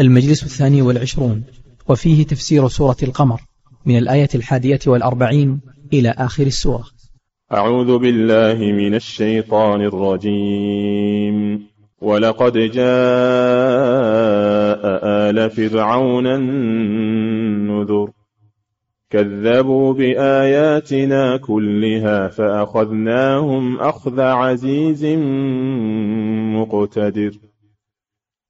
المجلس الثاني والعشرون وفيه تفسير سورة القمر من الآية الحادية والأربعين إلى آخر السورة. أعوذ بالله من الشيطان الرجيم. ولقد جاء آل فرعون النذر. كذبوا بآياتنا كلها فأخذناهم أخذ عزيز مقتدر.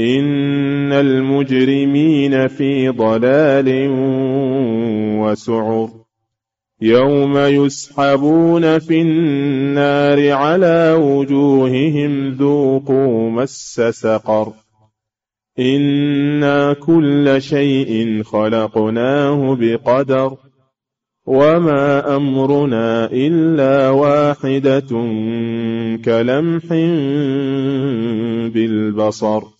إن المجرمين في ضلال وسعر يوم يسحبون في النار على وجوههم ذوقوا مس سقر إنا كل شيء خلقناه بقدر وما أمرنا إلا واحدة كلمح بالبصر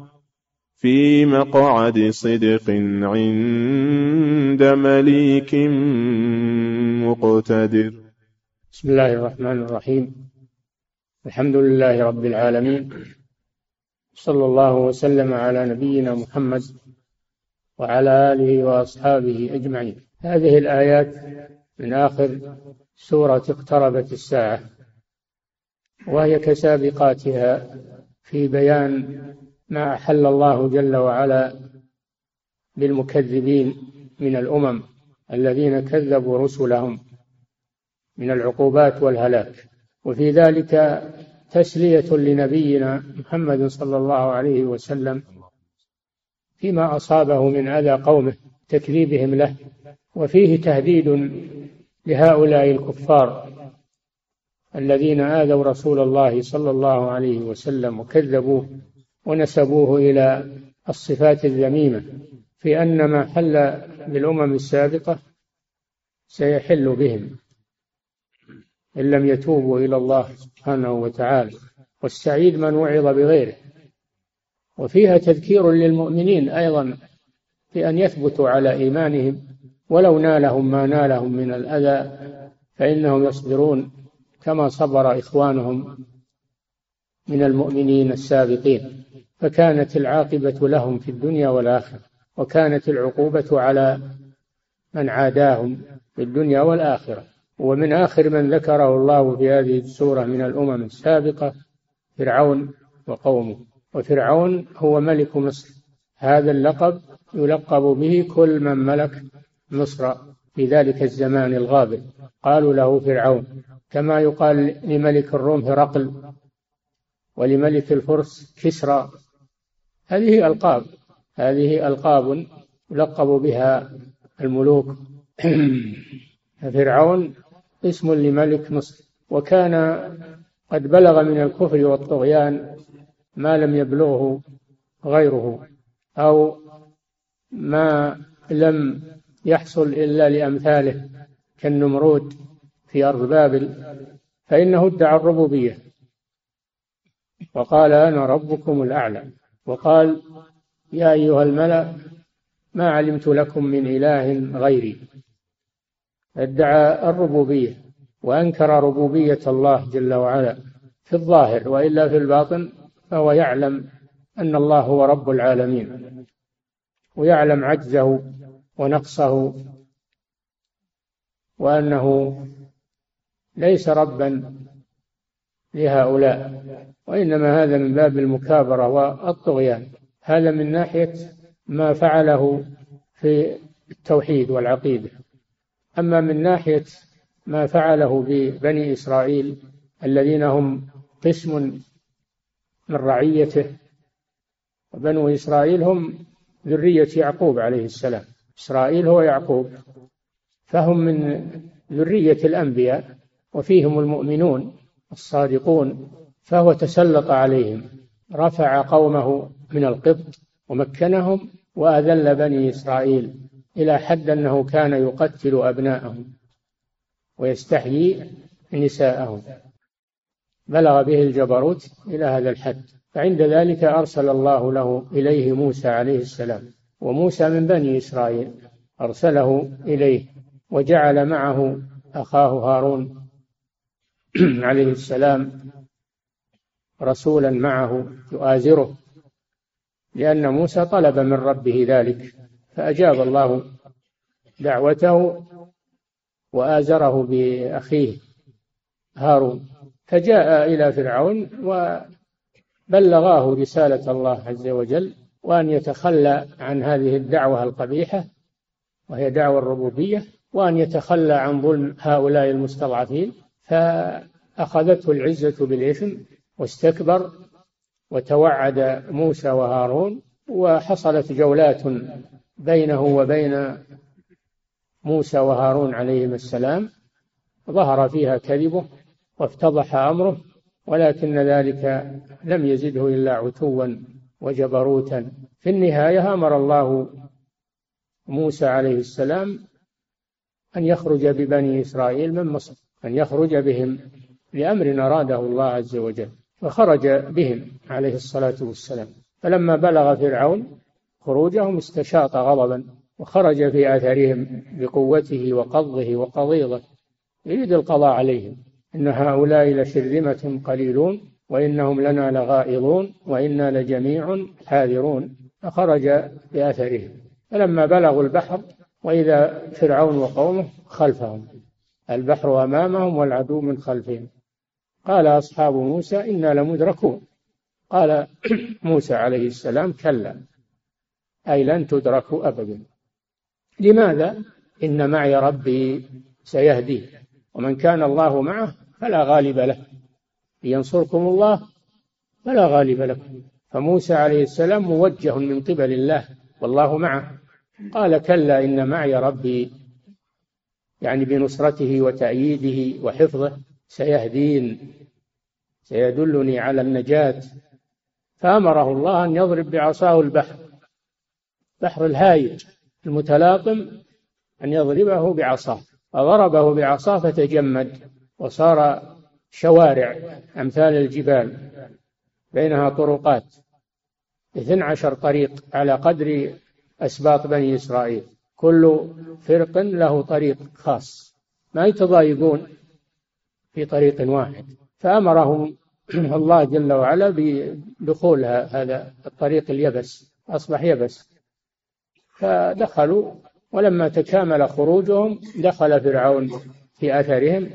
في مقعد صدق عند مليك مقتدر. بسم الله الرحمن الرحيم. الحمد لله رب العالمين. صلى الله وسلم على نبينا محمد وعلى آله وأصحابه أجمعين. هذه الآيات من آخر سورة اقتربت الساعة وهي كسابقاتها في بيان ما أحل الله جل وعلا بالمكذبين من الأمم الذين كذبوا رسلهم من العقوبات والهلاك. وفي ذلك تسلية لنبينا محمد صلى الله عليه وسلم فيما أصابه من أذى قومه تكذيبهم له. وفيه تهديد لهؤلاء الكفار الذين آذوا رسول الله صلى الله عليه وسلم وكذبوه. ونسبوه إلى الصفات الذميمة في أن ما حل بالأمم السابقة سيحل بهم إن لم يتوبوا إلى الله سبحانه وتعالى. والسعيد من وعظ بغيره. وفيها تذكير للمؤمنين أيضا في أن يثبتوا على إيمانهم ولو نالهم ما نالهم من الأذى فإنهم يصبرون كما صبر إخوانهم من المؤمنين السابقين. فكانت العاقبة لهم في الدنيا والآخرة وكانت العقوبة على من عاداهم في الدنيا والآخرة. ومن آخر من ذكره الله في هذه السورة من الأمم السابقة فرعون وقومه. وفرعون هو ملك مصر. هذا اللقب يلقب به كل من ملك مصر في ذلك الزمان الغابر. قالوا له فرعون كما يقال لملك الروم هرقل ولملك الفرس كسرى. هذه ألقاب. هذه ألقاب يلقب بها الملوك. فرعون اسم لملك مصر. وكان قد بلغ من الكفر والطغيان ما لم يبلغه غيره أو ما لم يحصل إلا لأمثاله كالنمرود في أرض بابل فإنه ادعى الربوبية. وقال أنا ربكم الأعلى. وقال يا أيها الملأ ما علمت لكم من إله غيري. ادعى الربوبية وأنكر ربوبية الله جل وعلا في الظاهر وإلا في الباطن فهو يعلم أن الله هو رب العالمين ويعلم عجزه ونقصه وأنه ليس ربا لهؤلاء. وإنما هذا من باب المكابرة والطغيان. هذا من ناحية ما فعله في التوحيد والعقيدة. أما من ناحية ما فعله ببني إسرائيل الذين هم قسم من رعيته وبنو إسرائيل هم ذرية يعقوب عليه السلام. إسرائيل هو يعقوب فهم من ذرية الأنبياء وفيهم المؤمنون. الصادقون فهو تسلط عليهم رفع قومه من القبط ومكنهم وأذل بني إسرائيل إلى حد أنه كان يقتل أبناءهم ويستحيي نساءهم. بلغ به الجبروت إلى هذا الحد. فعند ذلك أرسل الله له إليه موسى عليه السلام وموسى من بني إسرائيل أرسله إليه وجعل معه أخاه هارون عليه السلام رسولا معه يؤازره لأن موسى طلب من ربه ذلك فأجاب الله دعوته وآزره بأخيه هارون فجاء إلى فرعون وبلغاه رسالة الله عز وجل وأن يتخلى عن هذه الدعوة القبيحة وهي دعوة الربوبية وأن يتخلى عن ظلم هؤلاء المستضعفين فأخذته العزة بالإثم واستكبر وتوعد موسى وهارون وحصلت جولات بينه وبين موسى وهارون عليهما السلام. ظهر فيها كذبه وافتضح أمره ولكن ذلك لم يزده إلا عتوا وجبروتا. في النهاية أمر الله موسى عليه السلام أن يخرج ببني إسرائيل من مصر. أن يخرج بهم لأمر أراده الله عز وجل فخرج بهم عليه الصلاة والسلام. فلما بلغ فرعون خروجهم استشاط غضبا وخرج في اثرهم بقوته وقضه وقضيضه. يريد القضاء عليهم. إن هؤلاء لشرذمة قليلون وإنهم لنا لغائظون وإنا لجميع حاذرون. فخرج بأثرهم فلما بلغوا البحر وإذا فرعون وقومه خلفهم. البحر أمامهم والعدو من خلفهم. قال أصحاب موسى إنا لمدركون. قال موسى عليه السلام كلا. أي لن تدركوا أبدا. لماذا؟ إن معي ربي سيهديه ومن كان الله معه فلا غالب له. ينصركم الله فلا غالب لكم فموسى عليه السلام موجه من قبل الله والله معه. قال كلا إن معي ربي يعني بنصرته وتأييده وحفظه سيهدين سيدلني على النجاة. فأمره الله أن يضرب بعصاه البحر بحر الهايج المتلاطم أن يضربه بعصاه. فضربه بعصاه فتجمد وصار شوارع أمثال الجبال بينها طرقات اثنى عشر طريق على قدر أسباط بني إسرائيل. كل فرق له طريق خاص. ما يتضايقون في طريق واحد. فأمرهم الله جل وعلا بدخول هذا الطريق اليبس أصبح يبس. فدخلوا ولما تكامل خروجهم دخل فرعون في أثرهم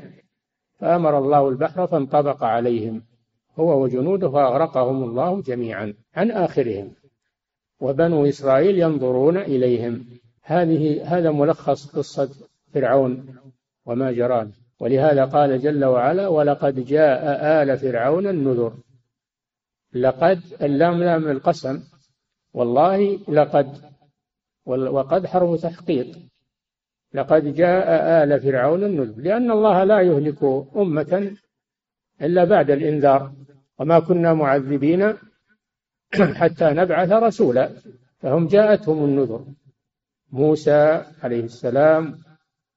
فأمر الله البحر فانطبق عليهم هو وجنوده فأغرقهم الله جميعا عن آخرهم. وبنو إسرائيل ينظرون إليهم. هذه هذا ملخص قصة فرعون وما جرى ولهذا قال جل وعلا ولقد جاء آل فرعون النذر. لقد اللام لام القسم. والله لقد وقد حرف تحقيق. لقد جاء آل فرعون النذر. لأن الله لا يهلك أمة إلا بعد الإنذار. وما كنا معذبين حتى نبعث رسولا. فهم جاءتهم النذر. موسى عليه السلام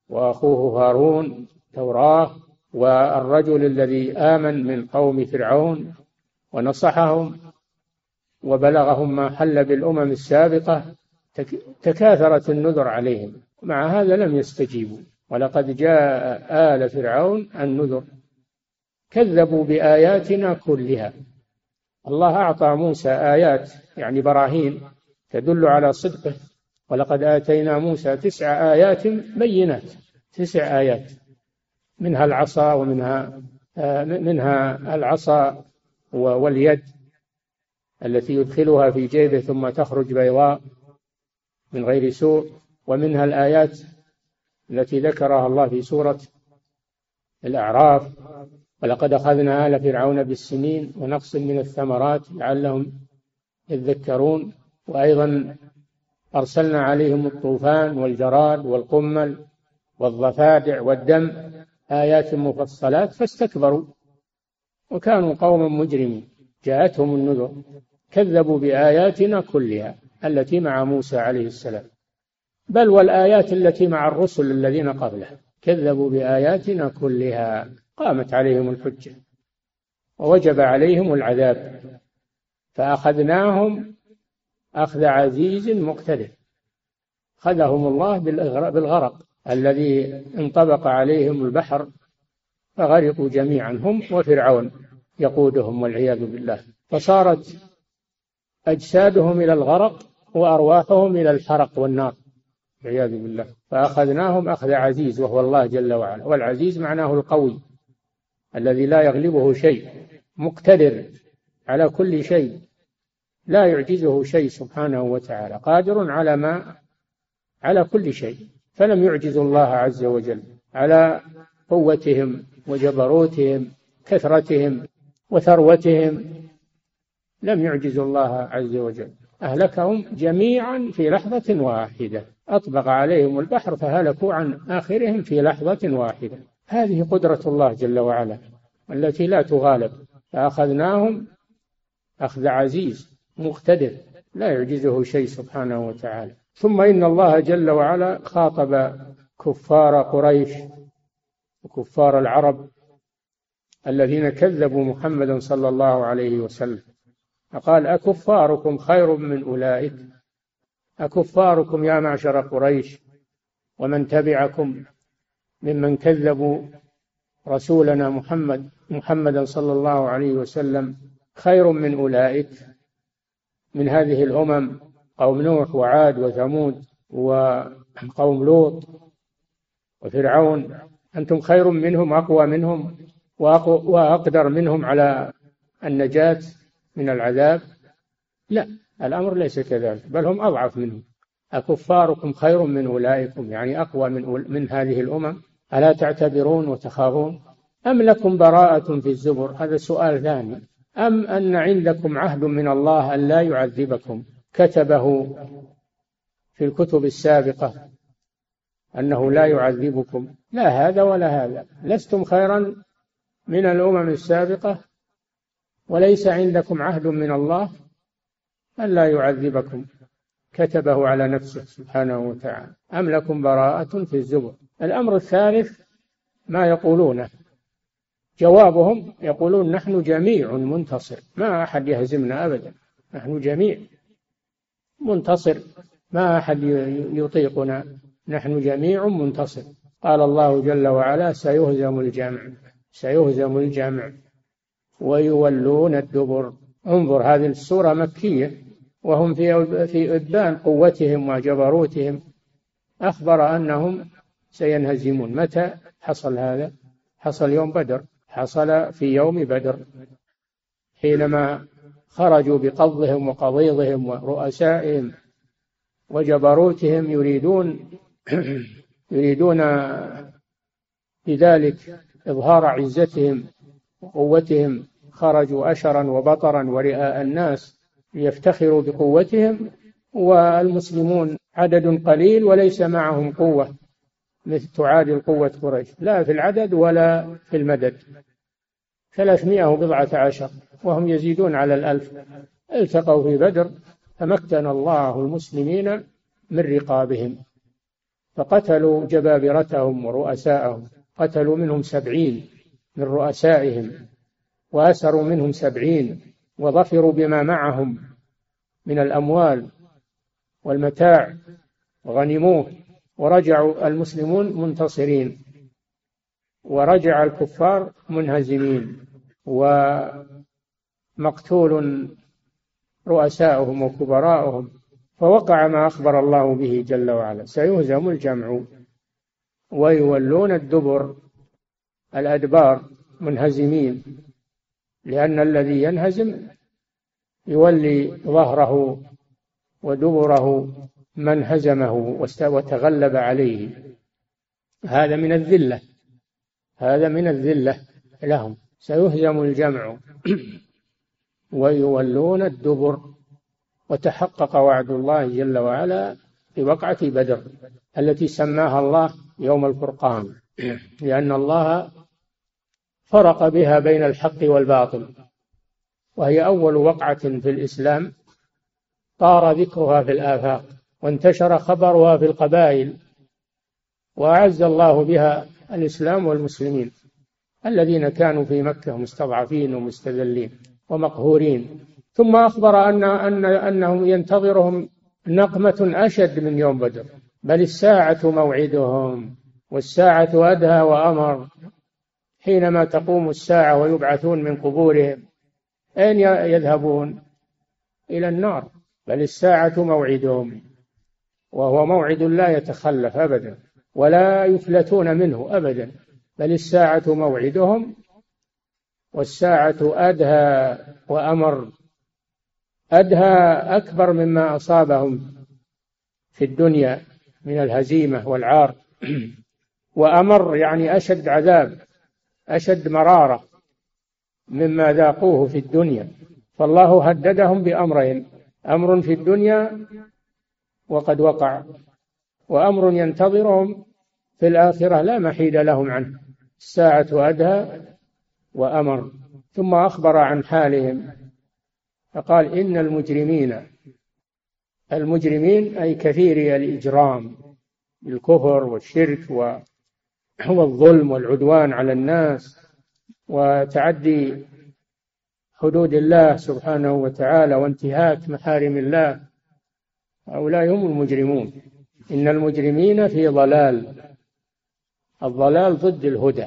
وأخوه هارون توراة والرجل الذي آمن من قوم فرعون ونصحهم وبلغهم ما حل بالأمم السابقة تكاثرت النذر عليهم. مع هذا لم يستجيبوا. ولقد جاء آل فرعون النذر. كذبوا بآياتنا كلها. الله أعطى موسى آيات يعني براهين تدل على صدقه. ولقد آتينا موسى تسع آيات بينات تسع آيات منها العصا ومنها منها العصا واليد التي يدخلها في جيبه ثم تخرج بيضاء من غير سوء ومنها الآيات التي ذكرها الله في سورة الأعراف ولقد أخذنا آل فرعون بالسنين ونقص من الثمرات لعلهم يذكرون وأيضا أرسلنا عليهم الطوفان والجراد والقمل والضفادع والدم آيات مفصلات فاستكبروا وكانوا قوما مجرمين. جاءتهم النذر كذبوا بآياتنا كلها التي مع موسى عليه السلام. بل والآيات التي مع الرسل الذين قبله كذبوا بآياتنا كلها قامت عليهم الحجة ووجب عليهم العذاب فأخذناهم أخذ عزيز مقتدر. أخذهم الله بالغرق. الذي انطبق عليهم البحر فغرقوا جميعا هم وفرعون يقودهم والعياذ بالله. فصارت أجسادهم إلى الغرق وأرواحهم إلى الحرق والنار. والعياذ بالله. فأخذناهم أخذ عزيز وهو الله جل وعلا. والعزيز معناه القوي الذي لا يغلبه شيء مقتدر على كل شيء. لا يعجزه شيء سبحانه وتعالى قادر على ما على كل شيء. فلم يعجزوا الله عز وجل على قوتهم وجبروتهم كثرتهم وثروتهم. لم يعجزوا الله عز وجل. أهلكهم جميعا في لحظة واحدة. أطبق عليهم البحر فهلكوا عن آخرهم في لحظة واحدة. هذه قدرة الله جل وعلا التي لا تغالب. فأخذناهم أخذ عزيز. مقتدر لا يعجزه شيء سبحانه وتعالى. ثم إن الله جل وعلا خاطب كفار قريش وكفار العرب الذين كذبوا محمدا صلى الله عليه وسلم. فقال أكفاركم خير من أولئك؟ أكفاركم يا معشر قريش ومن تبعكم ممن كذبوا رسولنا محمد محمدا صلى الله عليه وسلم خير من أولئك؟ من هذه الأمم قوم نوح وعاد وثمود وقوم لوط وفرعون أنتم خير منهم أقوى منهم وأقدر منهم على النجاة من العذاب. لا الأمر ليس كذلك بل هم أضعف منهم. أكفاركم خير من أولئكم يعني أقوى من, من هذه الأمم. ألا تعتبرون وتخافون؟ أم لكم براءة في الزبر؟ هذا سؤال ثاني. أم أن عندكم عهد من الله أن لا يعذبكم؟ كتبه في الكتب السابقة أنه لا يعذبكم. لا هذا ولا هذا. لستم خيرا من الأمم السابقة؟ وليس عندكم عهد من الله أن لا يعذبكم؟ كتبه على نفسه سبحانه وتعالى. أم لكم براءة في الزبر؟ الأمر الثالث ما يقولونه. جوابهم يقولون نحن جميع منتصر. ما أحد يهزمنا أبدا. نحن جميع منتصر. ما أحد يطيقنا. نحن جميع منتصر. قال الله جل وعلا سيهزم الجمع. سيهزم الجمع. ويولون الدبر. انظر هذه السورة مكية. وهم في في إبان قوتهم وجبروتهم. أخبر أنهم سينهزمون. متى حصل هذا؟ حصل يوم بدر. حصل في يوم بدر حينما خرجوا بقضهم وقضيضهم ورؤسائهم وجبروتهم يريدون يريدون بذلك إظهار عزتهم وقوتهم خرجوا أشرا وبطرا ورئاء الناس ليفتخروا بقوتهم والمسلمون عدد قليل وليس معهم قوة. تعادل قوة قريش. لا في العدد ولا في المدد. ثلاثمائة وبضعة عشر وهم يزيدون على الألف. التقوا في بدر فمكن الله المسلمين من رقابهم. فقتلوا جبابرتهم ورؤساءهم. قتلوا منهم سبعين من رؤسائهم. وأسروا منهم سبعين وظفروا بما معهم من الأموال والمتاع. وغنموه ورجعوا المسلمون منتصرين. ورجع الكفار منهزمين. ومقتول رؤساؤهم وكبراؤهم. فوقع ما أخبر الله به جل وعلا. سيهزم الجمع. ويولون الدبر الأدبار منهزمين. لأن الذي ينهزم يولي ظهره ودبره من هزمه وتغلب عليه. هذا من الذلة. هذا من الذلة لهم. سيهزم الجمع. ويولون الدبر. وتحقق وعد الله جل وعلا في وقعة بدر التي سماها الله يوم الفرقان. لأن الله فرق بها بين الحق والباطل. وهي أول وقعة في الإسلام طار ذكرها في الآفاق. وانتشر خبرها في القبائل وأعز الله بها الإسلام والمسلمين الذين كانوا في مكة مستضعفين ومستذلين ومقهورين. ثم أخبر أن أن أنهم ينتظرهم نقمة أشد من يوم بدر بل الساعة موعدهم والساعة أدهى وأمر. حينما تقوم الساعة ويبعثون من قبورهم أين يذهبون؟ إلى النار بل الساعة موعدهم. وهو موعد لا يتخلف أبدا ولا يفلتون منه أبدا بل الساعة موعدهم والساعة أدهى وأمر. أدهى أكبر مما أصابهم في الدنيا من الهزيمة والعار. وأمر يعني أشد عذاب أشد مرارة مما ذاقوه في الدنيا. فالله هددهم بأمرين أمر في الدنيا وقد وقع. وأمر ينتظرهم في الآخرة لا محيد لهم عنه. الساعة أدهى وأمر. ثم أخبر عن حالهم. فقال إن المجرمين المجرمين أي كثيري الإجرام بالكفر والشرك والظلم والعدوان على الناس وتعدي حدود الله سبحانه وتعالى وانتهاك محارم الله. هؤلاء هم المجرمون. إن المجرمين في ضلال. الضلال ضد الهدى.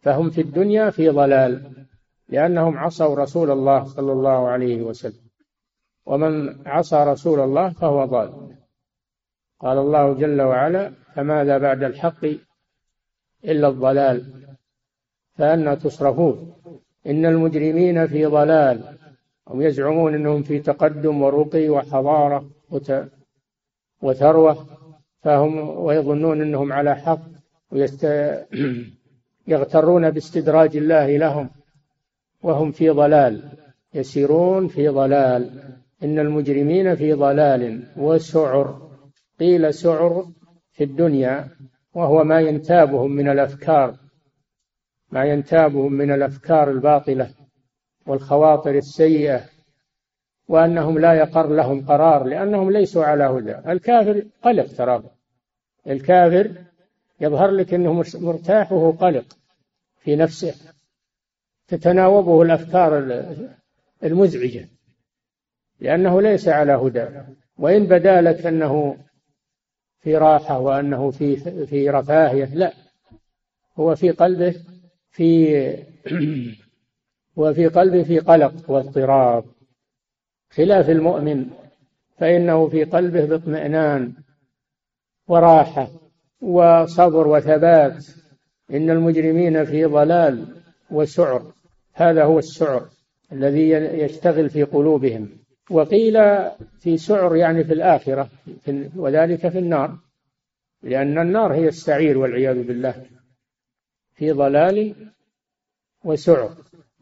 فهم في الدنيا في ضلال. لأنهم عصوا رسول الله صلى الله عليه وسلم. ومن عصى رسول الله فهو ضال. قال الله جل وعلا فماذا بعد الحق إلا الضلال؟ فأنا تصرفون. إن المجرمين في ضلال. هم يزعمون أنهم في تقدم ورقي وحضارة. وثروة فهم ويظنون أنهم على حق ويست يغترون باستدراج الله لهم وهم في ضلال يسيرون في ضلال إن المجرمين في ضلال وسعر قيل سعر في الدنيا وهو ما ينتابهم من الأفكار ما ينتابهم من الأفكار الباطلة والخواطر السيئة وأنهم لا يقر لهم قرار لأنهم ليسوا على هدى. الكافر قلق ترى. الكافر يظهر لك أنه مرتاح وهو قلق في نفسه. تتناوبه الأفكار المزعجة. لأنه ليس على هدى. وإن بدا لك أنه في راحة وأنه في في رفاهية لا. هو في قلبه في وفي قلبه في قلق واضطراب. خلاف المؤمن فإنه في قلبه باطمئنان وراحة وصبر وثبات. إن المجرمين في ضلال وسعر هذا هو السعر الذي يشتغل في قلوبهم. وقيل في سعر يعني في الآخرة وذلك في النار لأن النار هي السعير والعياذ بالله. في ضلال وسعر.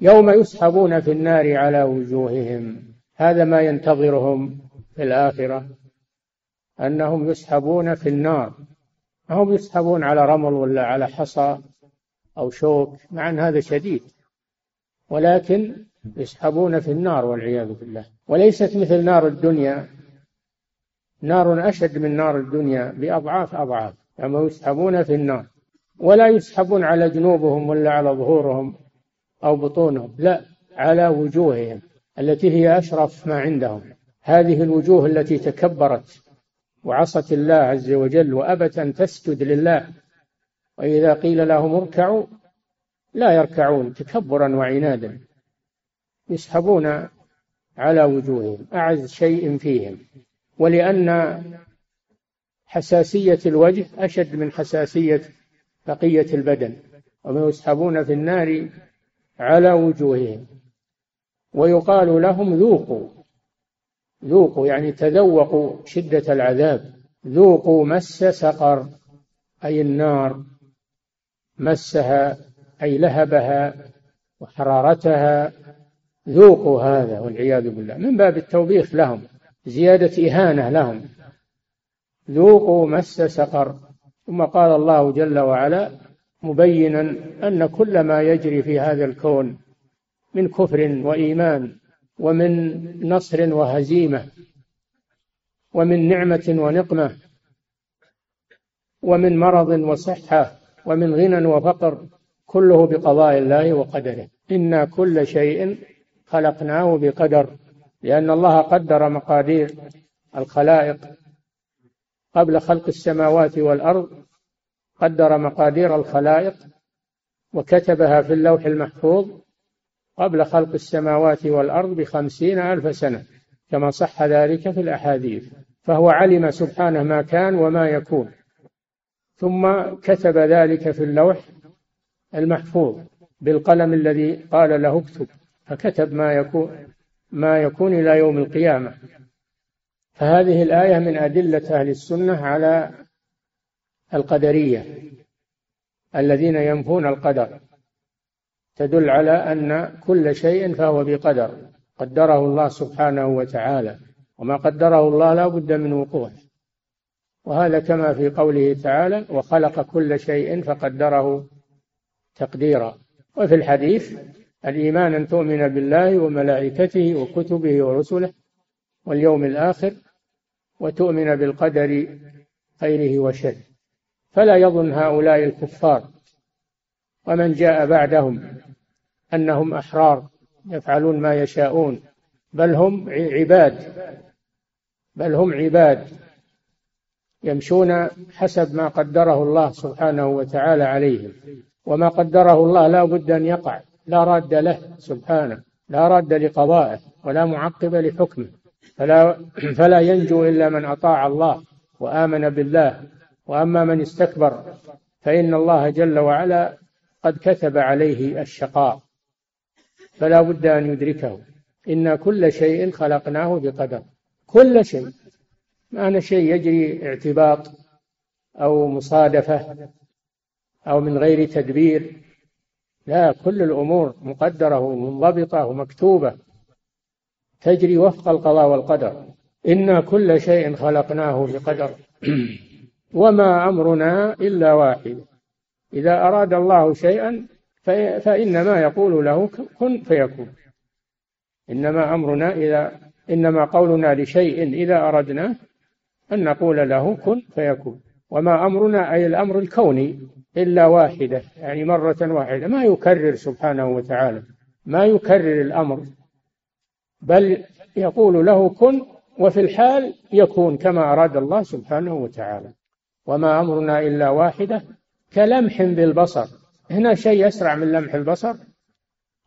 يوم يسحبون في النار على وجوههم. هذا ما ينتظرهم في الآخرة أنهم يسحبون في النار. هم يسحبون على رمل ولا على حصى أو شوك مع أن هذا شديد. ولكن يسحبون في النار والعياذ بالله. وليست مثل نار الدنيا. نار أشد من نار الدنيا بأضعاف أضعاف. أما يسحبون في النار. ولا يسحبون على جنوبهم ولا على ظهورهم أو بطونهم. لا على وجوههم. التي هي أشرف ما عندهم. هذه الوجوه التي تكبرت وعصت الله عز وجل وأبت أن تسجد لله. وإذا قيل لهم اركعوا لا يركعون تكبرا وعنادا يسحبون على وجوههم أعز شيء فيهم. ولأن حساسية الوجه أشد من حساسية بقية البدن وما يسحبون في النار على وجوههم. ويقال لهم ذوقوا. ذوقوا يعني تذوقوا شدة العذاب. ذوقوا مس سقر أي النار. مسها أي لهبها وحرارتها. ذوقوا هذا والعياذ بالله. من باب التوبيخ لهم زيادة إهانة لهم. ذوقوا مس سقر. ثم قال الله جل وعلا مبينا أن كل ما يجري في هذا الكون من كفر وإيمان ومن نصر وهزيمة ومن نعمة ونقمة ومن مرض وصحة ومن غنى وفقر كله بقضاء الله وقدره. إنا كل شيء خلقناه بقدر لأن الله قدر مقادير الخلائق. قبل خلق السماوات والأرض قدر مقادير الخلائق وكتبها في اللوح المحفوظ قبل خلق السماوات والأرض بخمسين ألف سنة كما صح ذلك في الأحاديث فهو علم سبحانه ما كان وما يكون. ثم كتب ذلك في اللوح المحفوظ بالقلم الذي قال له اكتب فكتب ما يكون ما يكون إلى يوم القيامة. فهذه الآية من أدلة أهل السنة على القدرية الذين ينفون القدر. تدل على أن كل شيء فهو بقدر قدره الله سبحانه وتعالى وما قدره الله لا بد من وقوعه. وهذا كما في قوله تعالى وخلق كل شيء فقدره تقديرا. وفي الحديث الإيمان أن تؤمن بالله وملائكته وكتبه ورسله واليوم الآخر وتؤمن بالقدر خيره وشره. فلا يظن هؤلاء الكفار. ومن جاء بعدهم أنهم أحرار يفعلون ما يشاءون بل هم عباد بل هم عباد يمشون حسب ما قدره الله سبحانه وتعالى عليهم. وما قدره الله لا بد أن يقع لا راد له سبحانه لا راد لقضائه ولا معقب لحكمه. فلا فلا ينجو إلا من أطاع الله وآمن بالله. وأما من استكبر فإن الله جل وعلا قد كتب عليه الشقاء. فلا بد أن يدركه. إن كل شيء خلقناه بقدر. كل شيء. أنا شيء يجري اعتباط أو مصادفة أو من غير تدبير. لا كل الأمور مقدرة ومنضبطة ومكتوبة. تجري وفق القضاء والقدر. إنا كل شيء خلقناه بقدر. وما أمرنا إلا واحد. إذا أراد الله شيئا فإنما يقول له كن فيكون. إنما أمرنا إذا إنما قولنا لشيء إذا أردناه أن نقول له كن فيكون. وما أمرنا أي الأمر الكوني إلا واحدة يعني مرة واحدة. ما يكرر سبحانه وتعالى ما يكرر الأمر. بل يقول له كن وفي الحال يكون كما أراد الله سبحانه وتعالى. وما أمرنا إلا واحدة كلمح بالبصر. هنا شيء أسرع من لمح البصر؟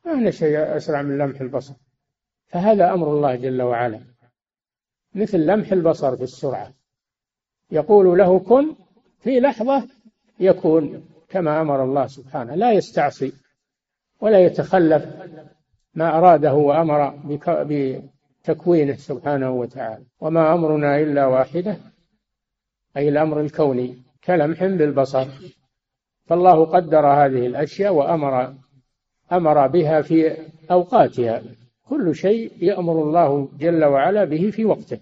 ما هنا شيء أسرع من لمح البصر. فهذا أمر الله جل وعلا. مثل لمح البصر في السرعة. يقول له كن في لحظة يكون كما أمر الله سبحانه. لا يستعصي ولا يتخلف ما أراده وأمر بتكوينه سبحانه وتعالى. وما أمرنا إلا واحدة أي الأمر الكوني كلمح بالبصر. فالله قدر هذه الأشياء وأمر أمر بها في أوقاتها. كل شيء يأمر الله جل وعلا به في وقته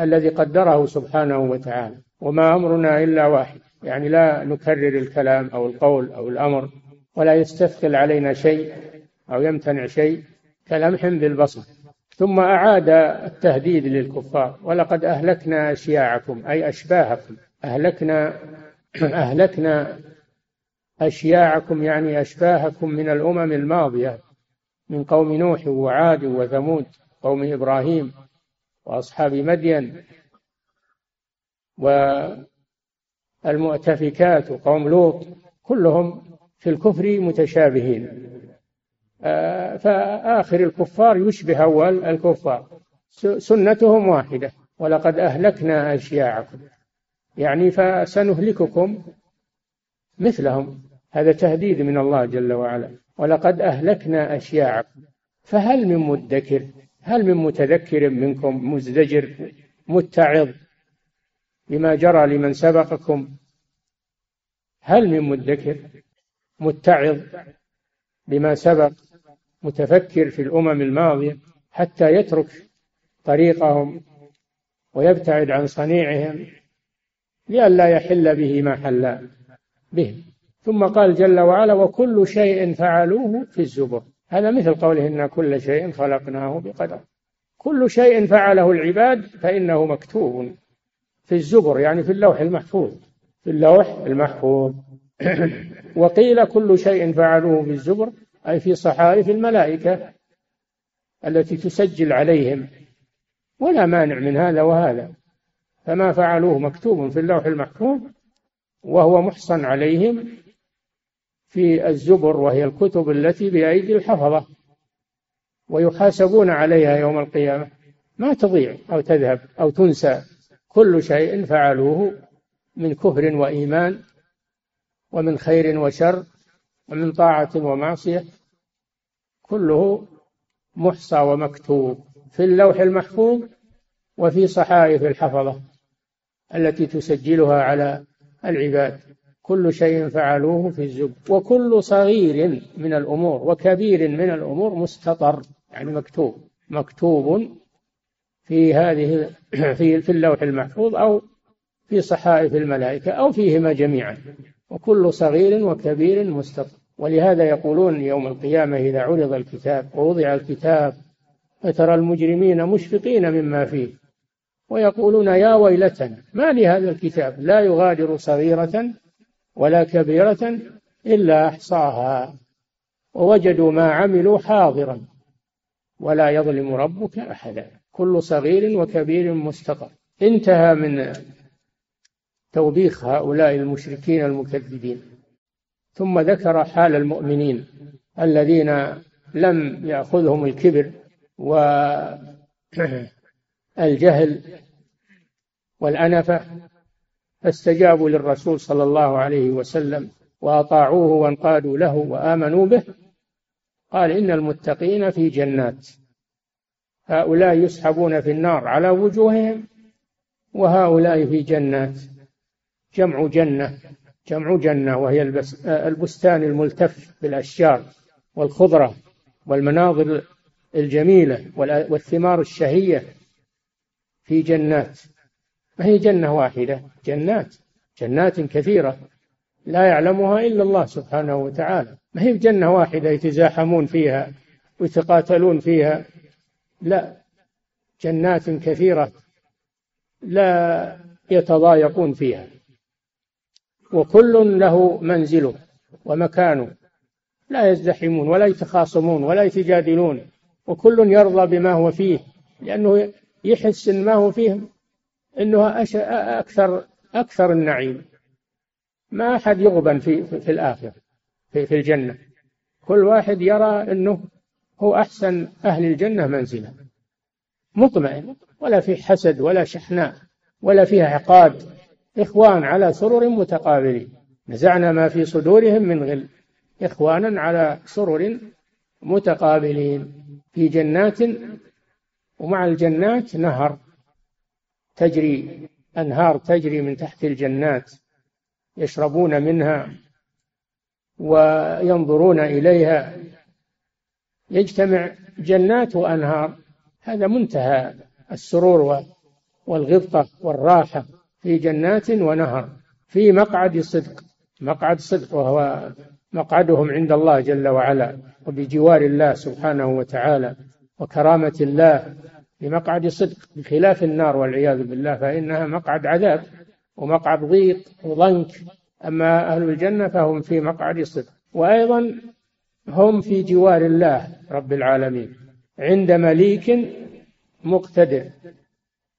الذي قدره سبحانه وتعالى. وما أمرنا إلا واحد يعني لا نكرر الكلام أو القول أو الأمر ولا يستثقل علينا شيء أو يمتنع شيء كلمح بالبصر. ثم أعاد التهديد للكفار ولقد أهلكنا أشياعكم أي أشباهكم. أهلكنا أهلكنا أشياعكم يعني أشباهكم من الأمم الماضية من قوم نوح وعاد وثمود قوم إبراهيم وأصحاب مدين والمؤتفكات وقوم لوط كلهم في الكفر متشابهين. آه، فآخر الكفار يشبه أول الكفار. سنتهم واحدة ولقد أهلكنا أشياعكم. يعني فسنهلككم مثلهم. هذا تهديد من الله جل وعلا. ولقد أهلكنا أشياعكم فهل من مدكر؟ هل من متذكر منكم؟ مزدجر؟ متعظ؟ بما جرى لمن سبقكم؟ هل من مدكر؟ متعظ؟ بما سبق؟ متفكر في الأمم الماضية حتى يترك طريقهم ويبتعد عن صنيعهم لئلا يحل به ما حل به. ثم قال جل وعلا وكل شيء فعلوه في الزبر. هذا مثل قوله إن كل شيء خلقناه بقدر. كل شيء فعله العباد فإنه مكتوب في الزبر يعني في اللوح المحفوظ. في اللوح المحفوظ. وقيل كل شيء فعلوه في الزبر أي في صحائف الملائكة التي تسجل عليهم. ولا مانع من هذا وهذا. فما فعلوه مكتوب في اللوح المحفوظ وهو محصن عليهم في الزبر وهي الكتب التي بأيدي الحفظة ويحاسبون عليها يوم القيامة. ما تضيع أو تذهب أو تنسى كل شيء فعلوه من كفر وإيمان ومن خير وشر ومن طاعة ومعصية. كله محصى ومكتوب في اللوح المحفوظ وفي صحائف الحفظة التي تسجلها على العباد. كل شيء فعلوه في الزب وكل صغير من الأمور وكبير من الأمور مستطر يعني مكتوب مكتوب في هذه في في اللوح المحفوظ أو في صحائف الملائكة أو فيهما جميعا. وكل صغير وكبير مستطر. ولهذا يقولون يوم القيامة إذا عرض الكتاب ووضع الكتاب فترى المجرمين مشفقين مما فيه. ويقولون يا ويلتنا ما لهذا الكتاب؟ لا يغادر صغيرة ولا كبيرة إلا أحصاها. ووجدوا ما عملوا حاضرا. ولا يظلم ربك أحدا. كل صغير وكبير مستقر. انتهى من توبيخ هؤلاء المشركين المكذبين. ثم ذكر حال المؤمنين الذين لم يأخذهم الكبر والجهل والأنفة فاستجابوا للرسول صلى الله عليه وسلم وأطاعوه وانقادوا له وآمنوا به. قال إن المتقين في جنات. هؤلاء يسحبون في النار على وجوههم وهؤلاء في جنات. جمع جنة جمع جنة وهي البستان الملتف بالأشجار والخضرة والمناظر الجميلة والثمار الشهية في جنات. ما هي جنة واحدة؟ جنات. جنات كثيرة. لا يعلمها إلا الله سبحانه وتعالى. ما هي جنة واحدة يتزاحمون فيها ويتقاتلون فيها؟ لا. جنات كثيرة لا يتضايقون فيها. وكل له منزله ومكانه. لا يزدحمون ولا يتخاصمون ولا يتجادلون. وكل يرضى بما هو فيه. لأنه يحس ما هو فيه إنه أكثر أكثر النعيم. ما أحد يغبن في في الآخرة في في الجنة. كل واحد يرى إنه هو أحسن أهل الجنة منزلا. مطمئن ولا في حسد ولا شحناء ولا فيها عقاد. إخوان على سرر متقابلين. نزعنا ما في صدورهم من غل. إخوانا على سرر متقابلين. في جنات ومع الجنات نهر. تجري أنهار تجري من تحت الجنات يشربون منها وينظرون إليها. يجتمع جنات وأنهار. هذا منتهى السرور والغبطة والراحة في جنات ونهر في مقعد صدق. مقعد صدق وهو مقعدهم عند الله جل وعلا وبجوار الله سبحانه وتعالى وكرامة الله بمقعد صدق بخلاف النار والعياذ بالله فإنها مقعد عذاب ومقعد ضيق وضنك. أما أهل الجنة فهم في مقعد صدق. وأيضا هم في جوار الله رب العالمين. عند مليك مقتدر.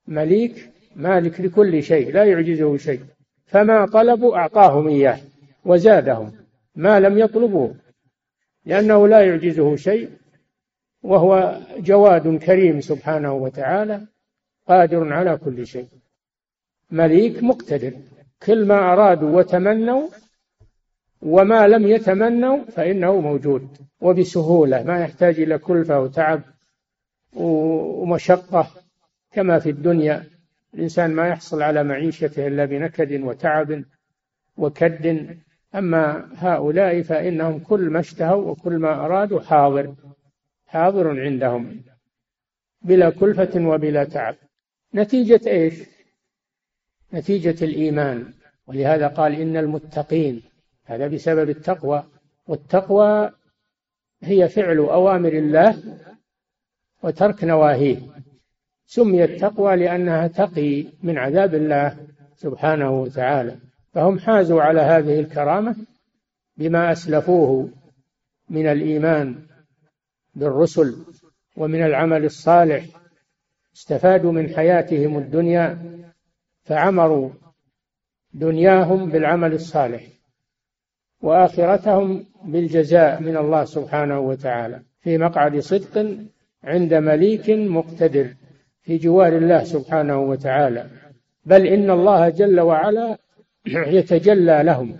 مليك مالك لكل شيء لا يعجزه شيء. فما طلبوا أعطاهم إياه وزادهم ما لم يطلبوه لأنه لا يعجزه شيء. وهو جواد كريم سبحانه وتعالى قادر على كل شيء. مليك مقتدر. كل ما أرادوا وتمنوا وما لم يتمنوا فإنه موجود. وبسهولة ما يحتاج إلى كلفة وتعب ومشقة كما في الدنيا. الإنسان ما يحصل على معيشته إلا بنكد وتعب وكد. أما هؤلاء فإنهم كل ما اشتهوا وكل ما أرادوا حاضر. حاضر عندهم بلا كلفة وبلا تعب. نتيجة إيش؟ نتيجة الإيمان. ولهذا قال إن المتقين هذا بسبب التقوى. والتقوى هي فعل أوامر الله وترك نواهيه. سميت تقوى لأنها تقي من عذاب الله سبحانه وتعالى. فهم حازوا على هذه الكرامة بما أسلفوه من الإيمان. بالرسل ومن العمل الصالح استفادوا من حياتهم الدنيا فعمروا دنياهم بالعمل الصالح وآخرتهم بالجزاء من الله سبحانه وتعالى في مقعد صدق عند مليك مقتدر في جوار الله سبحانه وتعالى. بل إن الله جل وعلا يتجلى لهم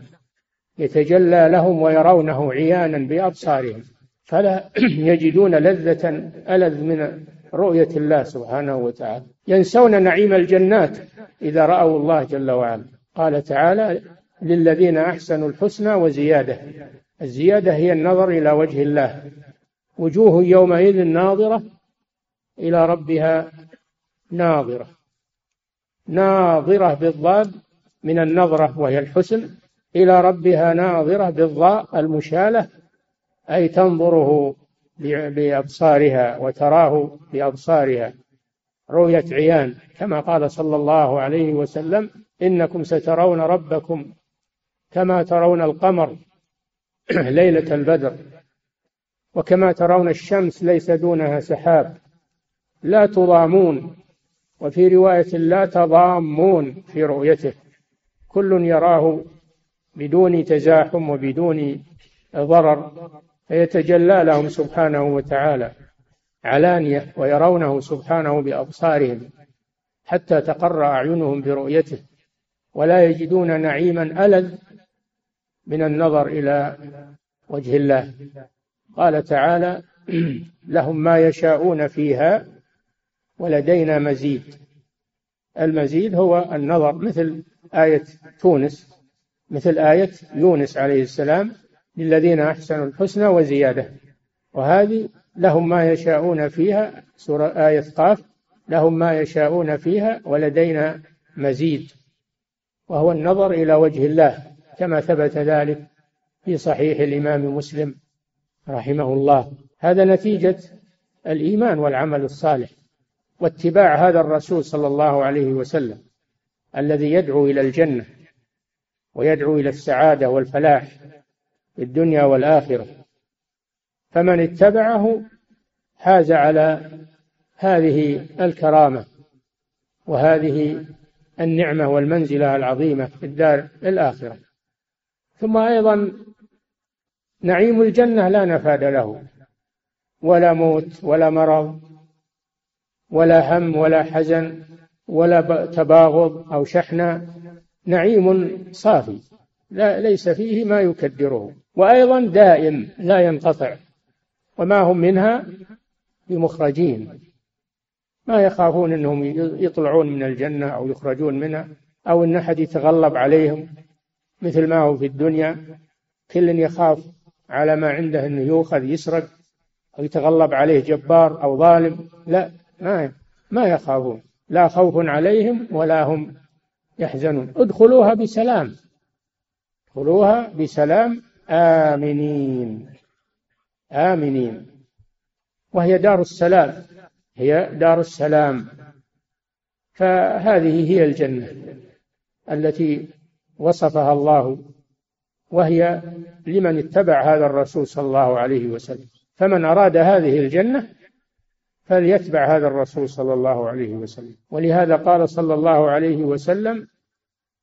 يتجلى لهم ويرونه عيانا بأبصارهم. فلا يجدون لذة ألذ من رؤية الله سبحانه وتعالى. ينسون نعيم الجنات إذا رأوا الله جل وعلا. قال تعالى للذين أحسنوا الحسنى وزيادة. الزيادة هي النظر إلى وجه الله. وجوه يومئذ ناظرة إلى ربها ناظرة. ناظرة بالضاد من النظرة وهي الحسن إلى ربها ناظرة بالضاء المشالة أي تنظره بأبصارها وتراه بأبصارها. رؤية عيان كما قال صلى الله عليه وسلم إنكم سترون ربكم كما ترون القمر ليلة البدر وكما ترون الشمس ليس دونها سحاب. لا تضامون وفي رواية لا تضامون في رؤيته. كل يراه بدون تزاحم وبدون ضرر. فيتجلى لهم سبحانه وتعالى علانية ويرونه سبحانه بأبصارهم حتى تقر أعينهم برؤيته ولا يجدون نعيما ألذ من النظر إلى وجه الله. قال تعالى لهم ما يشاءون فيها ولدينا مزيد. المزيد هو النظر مثل آية تونس مثل آية يونس عليه السلام للذين أحسنوا الحسنى وزيادة. وهذه لهم ما يشاءون فيها سورة آية قاف لهم ما يشاءون فيها ولدينا مزيد. وهو النظر إلى وجه الله كما ثبت ذلك في صحيح الإمام مسلم رحمه الله. هذا نتيجة الإيمان والعمل الصالح واتباع هذا الرسول صلى الله عليه وسلم الذي يدعو إلى الجنة ويدعو إلى السعادة والفلاح. في الدنيا والآخرة. فمن اتبعه حاز على هذه الكرامة وهذه النعمة والمنزلة العظيمة في الدار الآخرة. ثم أيضا نعيم الجنة لا نفاد له ولا موت ولا مرض ولا هم ولا حزن ولا تباغض أو شحنة. نعيم صافي. لا ليس فيه ما يكدره. وأيضا دائم لا ينقطع. وما هم منها؟ بمخرجين. ما يخافون أنهم يطلعون من الجنة أو يخرجون منها أو أن أحد يتغلب عليهم مثل ما هو في الدنيا. كل يخاف على ما عنده أنه يؤخذ يسرق أو يتغلب عليه جبار أو ظالم. لا ما ما يخافون. لا خوف عليهم ولا هم يحزنون. ادخلوها بسلام. ادخلوها بسلام آمنين. آمنين. وهي دار السلام. هي دار السلام. فهذه هي الجنة التي وصفها الله وهي لمن اتبع هذا الرسول صلى الله عليه وسلم. فمن أراد هذه الجنة فليتبع هذا الرسول صلى الله عليه وسلم. ولهذا قال صلى الله عليه وسلم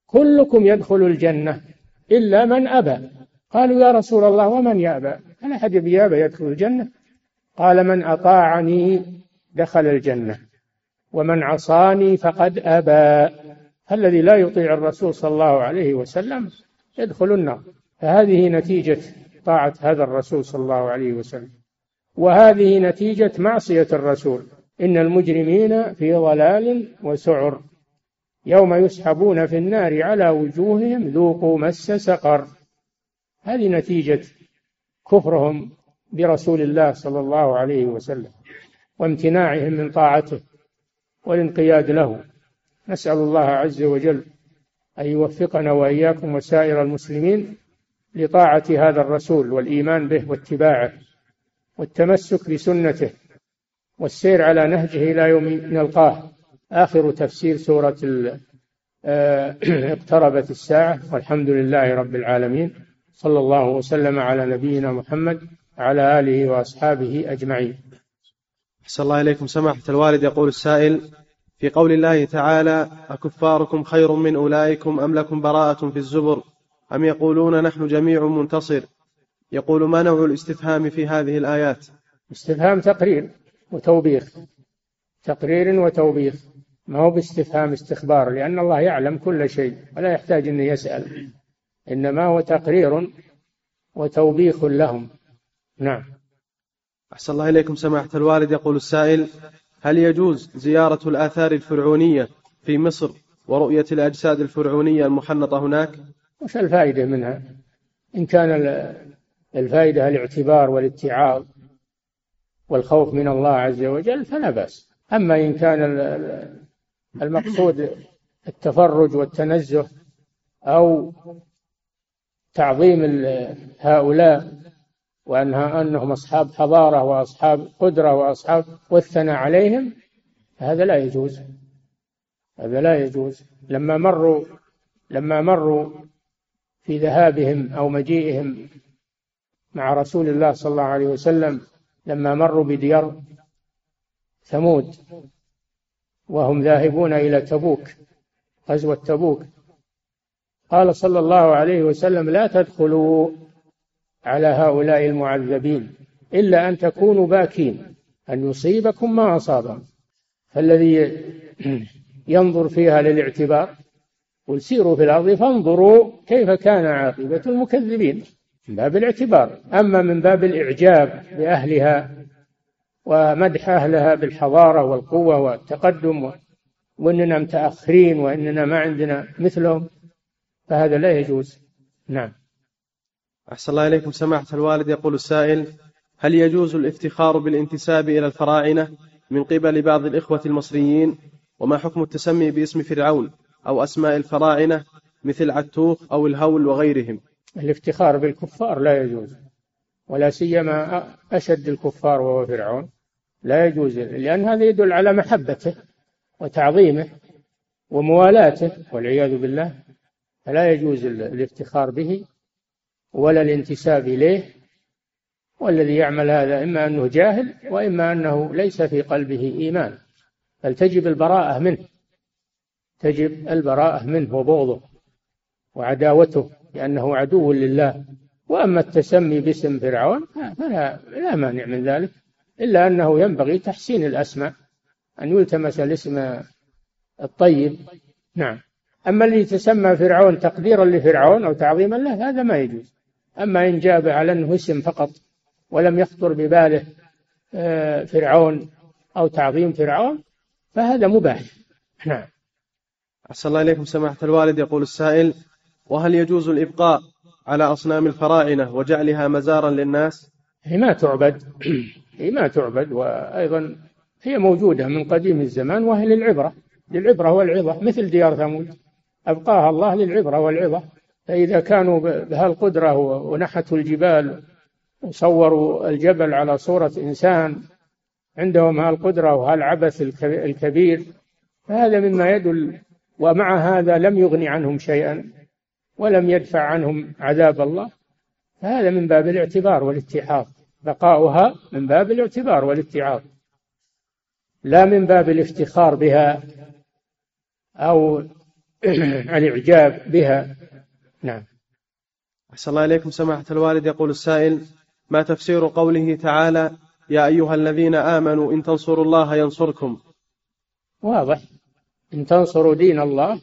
كلكم يدخل الجنة إلا من أبى. قالوا يا رسول الله ومن يأبى؟ هل أحد يأبى يدخل الجنة. قال من أطاعني دخل الجنة ومن عصاني فقد أبى. الذي لا يطيع الرسول صلى الله عليه وسلم يدخل النار. فهذه نتيجة طاعة هذا الرسول صلى الله عليه وسلم. وهذه نتيجة معصية الرسول. إن المجرمين في ضلال وسعر. يوم يسحبون في النار على وجوههم ذوقوا مس سقر. هذه نتيجة كفرهم برسول الله صلى الله عليه وسلم وامتناعهم من طاعته والانقياد له. نسأل الله عز وجل أن يوفقنا وإياكم وسائر المسلمين لطاعة هذا الرسول والإيمان به واتباعه والتمسك بسنته والسير على نهجه إلى يوم نلقاه. آخر تفسير سورة آه، اقتربت الساعة. والحمد لله رب العالمين. صلى الله وسلم على نبينا محمد وعلى آله وأصحابه أجمعين. أحسن الله إليكم. سماحة الوالد يقول السائل في قول الله تعالى أكفاركم خير من أولئكم أم لكم براءة في الزبر أم يقولون نحن جميع منتصر؟ يقول ما نوع الاستفهام في هذه الآيات؟ استفهام تقرير وتوبيخ. تقرير وتوبيخ. ما هو باستفهام استخبار لأن الله يعلم كل شيء ولا يحتاج أن يسأل. إنما هو تقرير وتوبيخ لهم. نعم. أحسن الله إليكم سماحة الوالد. يقول السائل هل يجوز زيارة الآثار الفرعونية في مصر ورؤية الأجساد الفرعونية المحنطة هناك؟ وش الفائدة منها؟ إن كان الفائدة الاعتبار والاتعاظ والخوف من الله عز وجل فلا بأس. أما إن كان المقصود التفرج والتنزه أو تعظيم هؤلاء وأنها أنهم أصحاب حضارة وأصحاب قدرة وأصحاب والثناء عليهم هذا لا يجوز. هذا لا يجوز. لما مروا لما مروا في ذهابهم أو مجيئهم مع رسول الله صلى الله عليه وسلم لما مروا بديار ثمود وهم ذاهبون إلى تبوك غزوة تبوك. قال صلى الله عليه وسلم لا تدخلوا على هؤلاء المعذبين إلا أن تكونوا باكين أن يصيبكم ما أصابهم. فالذي ينظر فيها للاعتبار قل سيروا في الأرض فانظروا كيف كان عاقبة المكذبين من باب الاعتبار. أما من باب الإعجاب بأهلها ومدح أهلها بالحضارة والقوة والتقدم وأننا متأخرين وأننا ما عندنا مثلهم فهذا لا يجوز. نعم. أحسن الله إليكم. سماحة الوالد يقول السائل هل يجوز الافتخار بالانتساب إلى الفراعنة من قبل بعض الإخوة المصريين؟ وما حكم التسمي باسم فرعون أو أسماء الفراعنة مثل عتوق أو الهول وغيرهم؟ الافتخار بالكفار لا يجوز ولا سيما أشد الكفار وهو فرعون. لا يجوز لأن هذا يدل على محبته وتعظيمه وموالاته والعياذ بالله فلا يجوز الافتخار به ولا الانتساب إليه والذي يعمل هذا إما أنه جاهل وإما أنه ليس في قلبه إيمان بل تجب البراءة منه تجب البراءة منه وبغضه وعداوته لأنه عدو لله وأما التسمي باسم فرعون فلا لا مانع من ذلك. إلا أنه ينبغي تحسين الأسماء. أن يلتمس الاسم الطيب. نعم. أما اللي يتسمى فرعون تقديرا لفرعون أو تعظيما له هذا ما يجوز. أما إن جاب على أنه اسم فقط ولم يخطر بباله آه، فرعون أو تعظيم فرعون فهذا مباح. نعم. أحسن الله إليكم سماحة الوالد. يقول السائل وهل يجوز الإبقاء على أصنام الفراعنة وجعلها مزارا للناس؟ هي ما تعبد. هي ما تعبد. وأيضا هي موجودة من قديم الزمان وهي للعبرة. للعبرة والعظة مثل ديار ثمود أبقاها الله للعبرة والعظة. فإذا كانوا بهالقدرة ونحتوا الجبال وصوروا الجبل على صورة إنسان عندهم هالقدرة وهالعبث الكبير فهذا مما يدل ومع هذا لم يغني عنهم شيئا ولم يدفع عنهم عذاب الله. فهذا من باب الاعتبار والاتحاض بقاؤها من باب الاعتبار والاتعاظ لا من باب الافتخار بها أو الإعجاب بها. نعم. أحسن الله إليكم. سماحة الوالد يقول السائل ما تفسير قوله تعالى يا أيها الذين آمنوا إن تنصروا الله ينصركم؟ واضح. إن تنصروا دين الله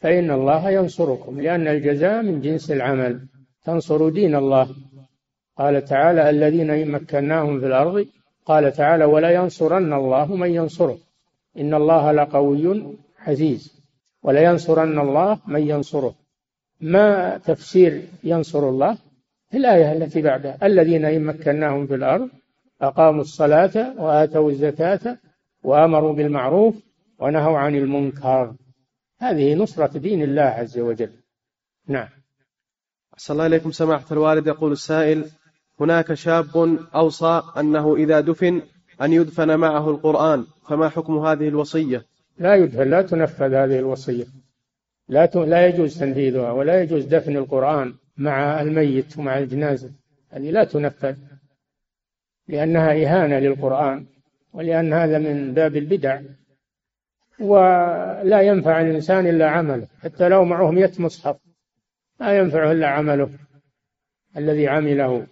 فإن الله ينصركم لأن الجزاء من جنس العمل. تنصروا دين الله. قال تعالى الذين إن مكناهم في الأرض قال تعالى ولا ينصرن الله من ينصره. إن الله لقوي عزيز. ولا ينصرن الله من ينصره. ما تفسير ينصر الله؟ في الآية التي بعدها. الذين إن مكناهم في الأرض أقاموا الصلاة وآتوا الزكاة وأمروا بالمعروف ونهوا عن المنكر. هذه نصرة دين الله عز وجل. نعم. أحسن الله إليكم سماحة الوالد. يقول السائل هناك شاب أوصى أنه إذا دفن أن يدفن معه القرآن فما حكم هذه الوصية؟ لا يدفن لا تنفذ هذه الوصية. لا لا يجوز تنفيذها ولا يجوز دفن القرآن مع الميت ومع الجنازة. هذه لا تنفذ لأنها إهانة للقرآن ولأن هذا من باب البدع. ولا ينفع الإنسان إلا عمله حتى لو معه مئة مصحف لا ينفعه إلا عمله الذي عمله.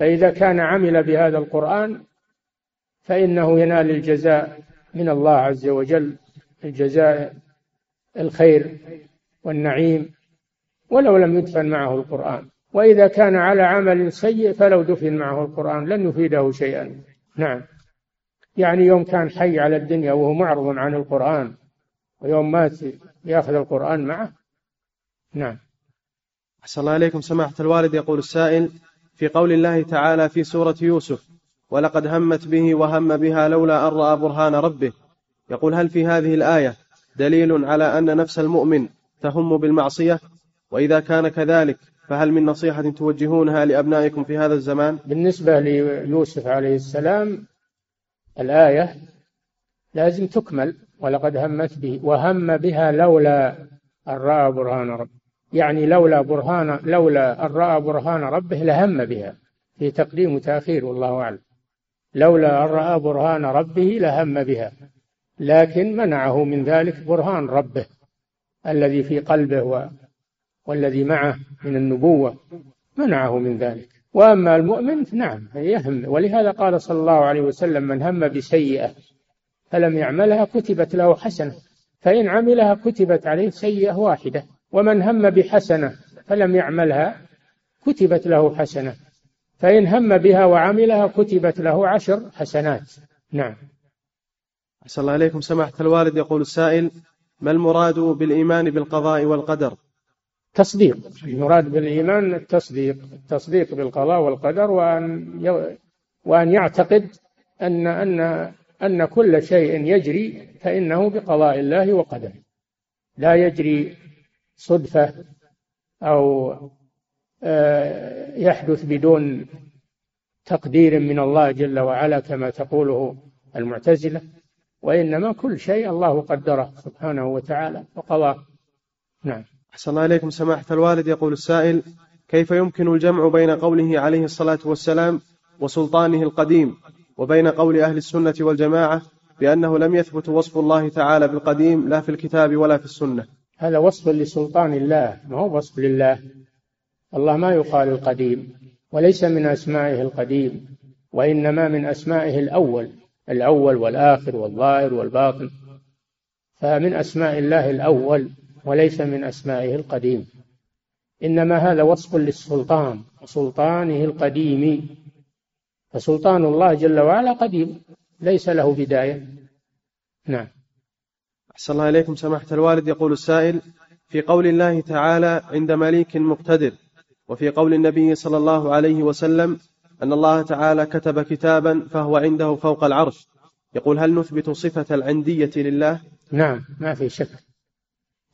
فإذا كان عمل بهذا القرآن فإنه ينال الجزاء من الله عز وجل الجزاء الخير والنعيم ولو لم يدفن معه القرآن. وإذا كان على عمل سيء فلو دفن معه القرآن لن يفيده شيئا. نعم. يعني يوم كان حي على الدنيا وهو معرض عن القرآن ويوم مات يأخذ القرآن معه. نعم. أحسن الله إليكم. سماحة الوالد يقول السائل في قول الله تعالى في سورة يوسف ولقد همت به وهم بها لولا أن رأى برهان ربه. يقول هل في هذه الآية دليل على أن نفس المؤمن تهم بالمعصية؟ وإذا كان كذلك فهل من نصيحة توجهونها لأبنائكم في هذا الزمان؟ بالنسبة ليوسف عليه السلام الآية لازم تكمل ولقد همت به وهم بها لولا أن رأى برهان ربه. يعني لولا برهان لولا أن رأى برهان ربه لهم بها. في تقديم وتأخير والله أعلم. لولا أن رأى برهان ربه لهم بها. لكن منعه من ذلك برهان ربه الذي في قلبه والذي معه من النبوة. منعه من ذلك. وأما المؤمن نعم يهم. ولهذا قال صلى الله عليه وسلم من هم بسيئة فلم يعملها كتبت له حسنة. فإن عملها كتبت عليه سيئة واحدة. ومن هم بحسنة فلم يعملها كتبت له حسنة. فإن هم بها وعملها كتبت له عشر حسنات. نعم. أحسن الله إليكم. سماحة الوالد يقول السائل ما المراد بالإيمان بالقضاء والقدر؟ تصديق. المراد بالإيمان التصديق. التصديق بالقضاء والقدر وأن وأن يعتقد أن أن أن كل شيء يجري فإنه بقضاء الله وقدره. لا يجري صدفة أو آه، يحدث بدون تقدير من الله جل وعلا كما تقوله المعتزلة وإنما كل شيء الله قدره سبحانه وتعالى وقضاه نعم. أحسن الله إليكم. سماحة الوالد يقول السائل كيف يمكن الجمع بين قوله عليه الصلاة والسلام وسلطانه القديم وبين قول أهل السنة والجماعة بأنه لم يثبت وصف الله تعالى بالقديم لا في الكتاب ولا في السنة؟ هذا وصف لسلطان الله ما هو وصف لله؟ الله ما يقال القديم وليس من أسمائه القديم وإنما من أسمائه الأول الأول والآخر والظاهر والباطن. فمن أسماء الله الأول وليس من أسمائه القديم. إنما هذا وصف للسلطان وسلطانه القديم. فسلطان الله جل وعلا قديم ليس له بداية. نعم. أحسن الله إليكم سماحة الوالد يقول السائل في قول الله تعالى عند مليك مقتدر وفي قول النبي صلى الله عليه وسلم أن الله تعالى كتب كتابا فهو عنده فوق العرش. يقول هل نثبت صفة العندية لله؟ نعم ما في شك.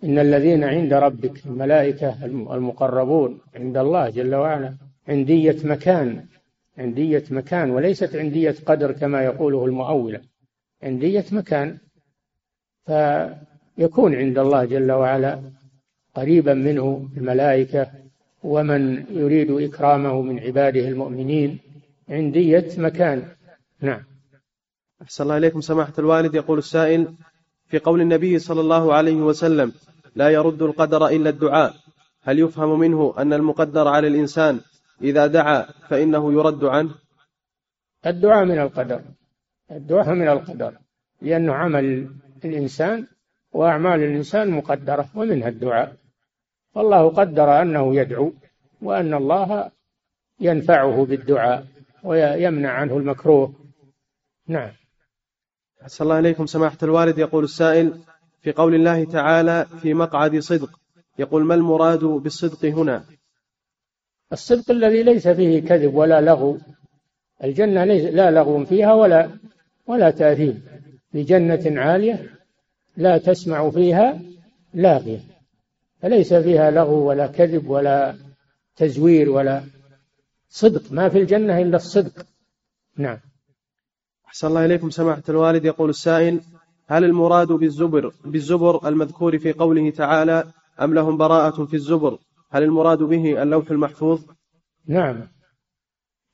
إن الذين عند ربك الملائكة المقربون عند الله جل وعلا عندية مكان عندية مكان وليست عندية قدر كما يقوله المؤولة عندية مكان. فيكون عند الله جل وعلا قريبا منه الملائكة ومن يريد إكرامه من عباده المؤمنين عندية مكان. نعم. أحسن الله إليكم. سماحة الوالد يقول السائل في قول النبي صلى الله عليه وسلم لا يرد القدر إلا الدعاء. هل يفهم منه أن المقدر على الإنسان إذا دعا فإنه يرد عنه؟ الدعاء من القدر. الدعاء من القدر. لأنه عمل الإنسان وأعمال الإنسان مقدرة ومنها الدعاء. والله قدر أنه يدعو وأن الله ينفعه بالدعاء ويمنع عنه المكروه. نعم. أحسن الله إليكم سماحة الوالد. يقول السائل في قول الله تعالى في مقعد صدق. يقول ما المراد بالصدق هنا؟ الصدق الذي ليس فيه كذب ولا لغو. الجنة ليس لا لغو فيها ولا ولا تأثيم. في جنة عالية لا تسمع فيها لاغية فليس فيها لغو ولا كذب ولا تزوير ولا صدق. ما في الجنة إلا الصدق. نعم. أحسن الله إليكم. سماحة الوالد يقول السائل هل المراد بالزبر بالزبر المذكور في قوله تعالى أم لهم براءة في الزبر؟ هل المراد به اللوح المحفوظ؟ نعم.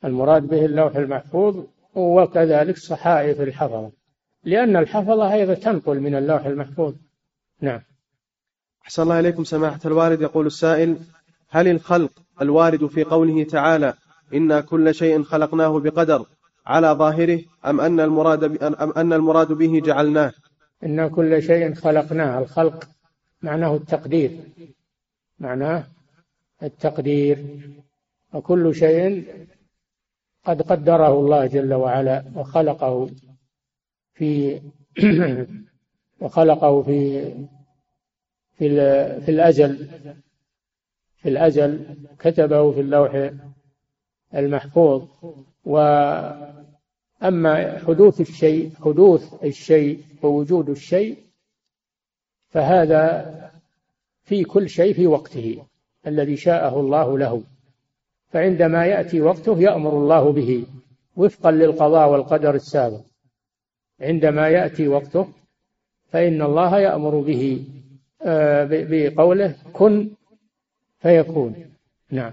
المراد به اللوح المحفوظ وكذلك صحائف الحفظة لأن الحفظة أيضا تنقل من اللوح المحفوظ. نعم. أحسن الله إليكم سماحة الوالد. يقول السائل هل الخلق الوارد في قوله تعالى إنا كل شيء خلقناه بقدر على ظاهره أم أن المراد أم أن المراد به جعلناه؟ إن كل شيء خلقناه. الخلق معناه التقدير. معناه التقدير. وكل شيء قد قدره الله جل وعلا وخلقه. في وخلقه في في في الأزل في الأزل كتبه في اللوح المحفوظ. وأما حدوث الشيء حدوث الشيء ووجود الشيء فهذا في كل شيء في وقته الذي شاءه الله له. فعندما يأتي وقته يأمر الله به وفقا للقضاء والقدر السابق. عندما يأتي وقته فإن الله يأمر به آه، بقوله كن فيكون. نعم.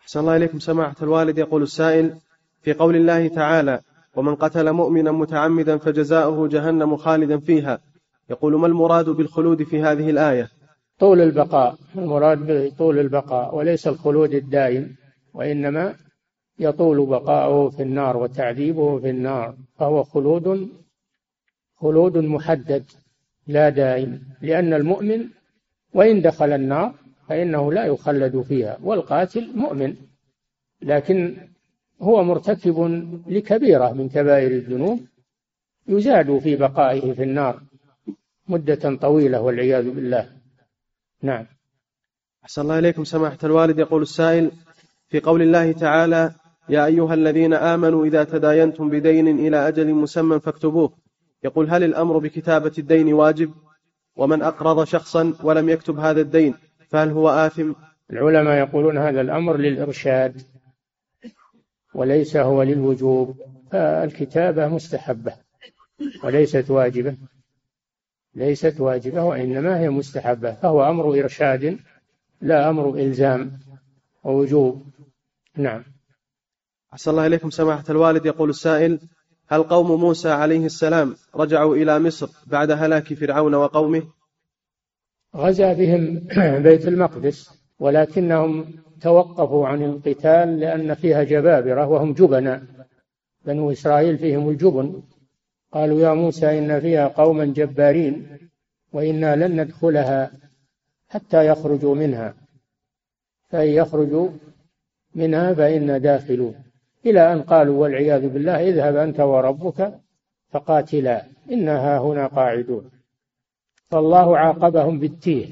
أحسن الله إليكم. سماحة الوالد يقول السائل في قول الله تعالى ومن قتل مؤمنا متعمدا فجزاؤه جهنم خالدا فيها يقول ما المراد بالخلود في هذه الآية؟ طول البقاء المراد بطول البقاء وليس الخلود الدائم وإنما يطول بقاؤه في النار وتعذيبه في النار فهو خلود خلود محدد لا دائم لأن المؤمن وإن دخل النار فإنه لا يخلد فيها والقاتل مؤمن لكن هو مرتكب لكبيرة من كبائر الذنوب يزاد في بقائه في النار مدة طويلة والعياذ بالله. نعم. أحسن الله إليكم سماحة الوالد يقول السائل في قول الله تعالى يا أيها الذين آمنوا إذا تداينتم بدين إلى أجل مسمى فاكتبوه. يقول هل الأمر بكتابة الدين واجب؟ ومن أقرض شخصا ولم يكتب هذا الدين فهل هو آثم؟ العلماء يقولون هذا الأمر للإرشاد وليس هو للوجوب. فالكتابة مستحبة وليست واجبة ليست واجبة وإنما هي مستحبة. فهو أمر إرشاد لا أمر إلزام ووجوب. نعم. أحسن الله إليكم سماحة الوالد. يقول السائل هل قوم موسى عليه السلام رجعوا إلى مصر بعد هلاك فرعون وقومه؟ غزا بهم بيت المقدس ولكنهم توقفوا عن القتال لأن فيها جبابرة وهم جبناء. بنو إسرائيل فيهم الجبن. قالوا يا موسى إن فيها قوما جبارين وإنا لن ندخلها حتى يخرجوا منها. فإن يخرجوا منها فإنا داخلون. إلى أن قالوا والعياذ بالله اذهب أنت وربك فقاتلا إنها هنا قاعدون. فالله عاقبهم بالتيه.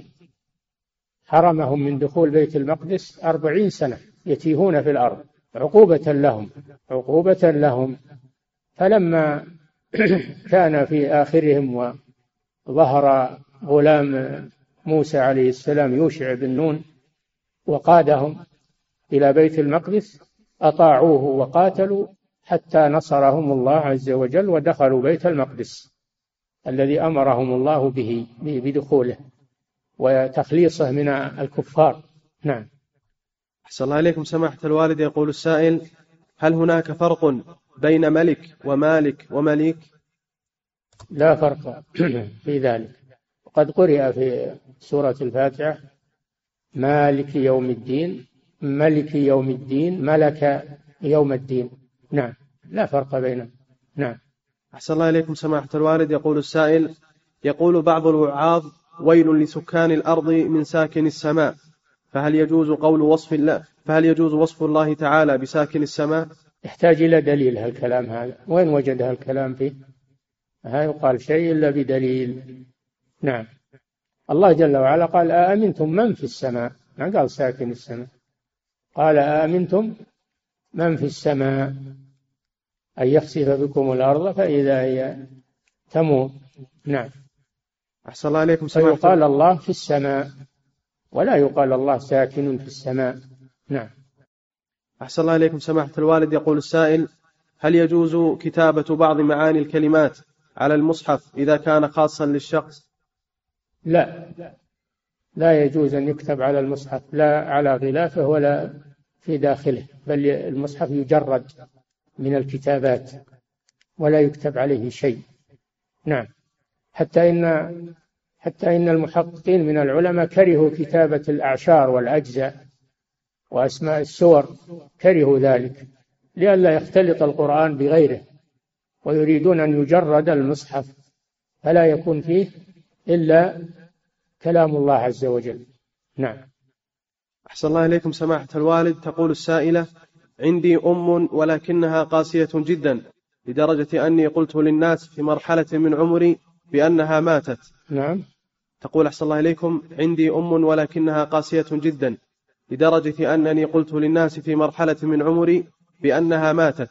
حرمهم من دخول بيت المقدس أربعين سنة يتيهون في الأرض. عقوبة لهم. عقوبة لهم. فلما كان في آخرهم وظهر غلام موسى عليه السلام يوشع بن نون وقادهم إلى بيت المقدس أطاعوه وقاتلوا حتى نصرهم الله عز وجل ودخلوا بيت المقدس الذي أمرهم الله به بدخوله وتخليصه من الكفار. نعم. أحسن الله إليكم. سماحة الوالد يقول السائل هل هناك فرق بين ملك ومالك ومليك؟ لا فرق في ذلك. وقد قرئ في سورة الفاتحة مالك يوم الدين ملك يوم الدين ملك يوم الدين. نعم لا فرق بينهم. نعم. أحسن الله إليكم سماحة الوالد. يقول السائل يقول بعض الوعاظ ويل لسكان الأرض من ساكن السماء. فهل يجوز قول وصف الله فهل يجوز وصف الله تعالى بساكن السماء؟ يحتاج إلى دليل هالكلام هذا. وين وجد هالكلام فيه؟ ما يقال شيء إلا بدليل. نعم. الله جل وعلا قال أأمنتم من في السماء؟ ما قال ساكن السماء. قال أأمنتم من في السماء؟ أن يخسف بكم الأرض فإذا هي تمور نعم. أحسن الله عليكم فيقال الله في السماء ولا يقال الله ساكن في السماء. نعم. أحسن الله إليكم. سماحة الوالد يقول السائل هل يجوز كتابة بعض معاني الكلمات على المصحف إذا كان خاصا للشخص؟ لا. لا يجوز أن يكتب على المصحف لا على غلافه ولا في داخله بل المصحف يجرد من الكتابات ولا يكتب عليه شيء. نعم. حتى إن حتى إن المحققين من العلماء كرهوا كتابة الأعشار والأجزاء وأسماء السور كرهوا ذلك لئلا يختلط القرآن بغيره ويريدون أن يجرد المصحف فلا يكون فيه إلا كلام الله عز وجل. نعم. أحسن الله إليكم سماحة الوالد. تقول السائلة عندي أم ولكنها قاسية جدا لدرجة أني قلت للناس في مرحلة من عمري بأنها ماتت. نعم. تقول أحسن الله إليكم عندي أم ولكنها قاسية جدا لدرجة أنني قلت للناس في مرحلة من عمري بأنها ماتت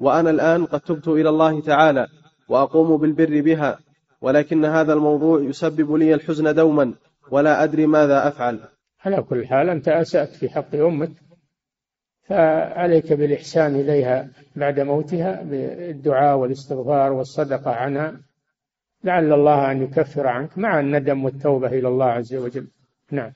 وأنا الآن قد تبت إلى الله تعالى وأقوم بالبر بها. ولكن هذا الموضوع يسبب لي الحزن دوما ولا أدري ماذا أفعل. على كل حال أنت أسأت في حق أمك فعليك بالإحسان إليها بعد موتها بالدعاء والاستغفار والصدقة عنها. لعل الله أن يكفر عنك مع الندم والتوبة إلى الله عز وجل. نعم.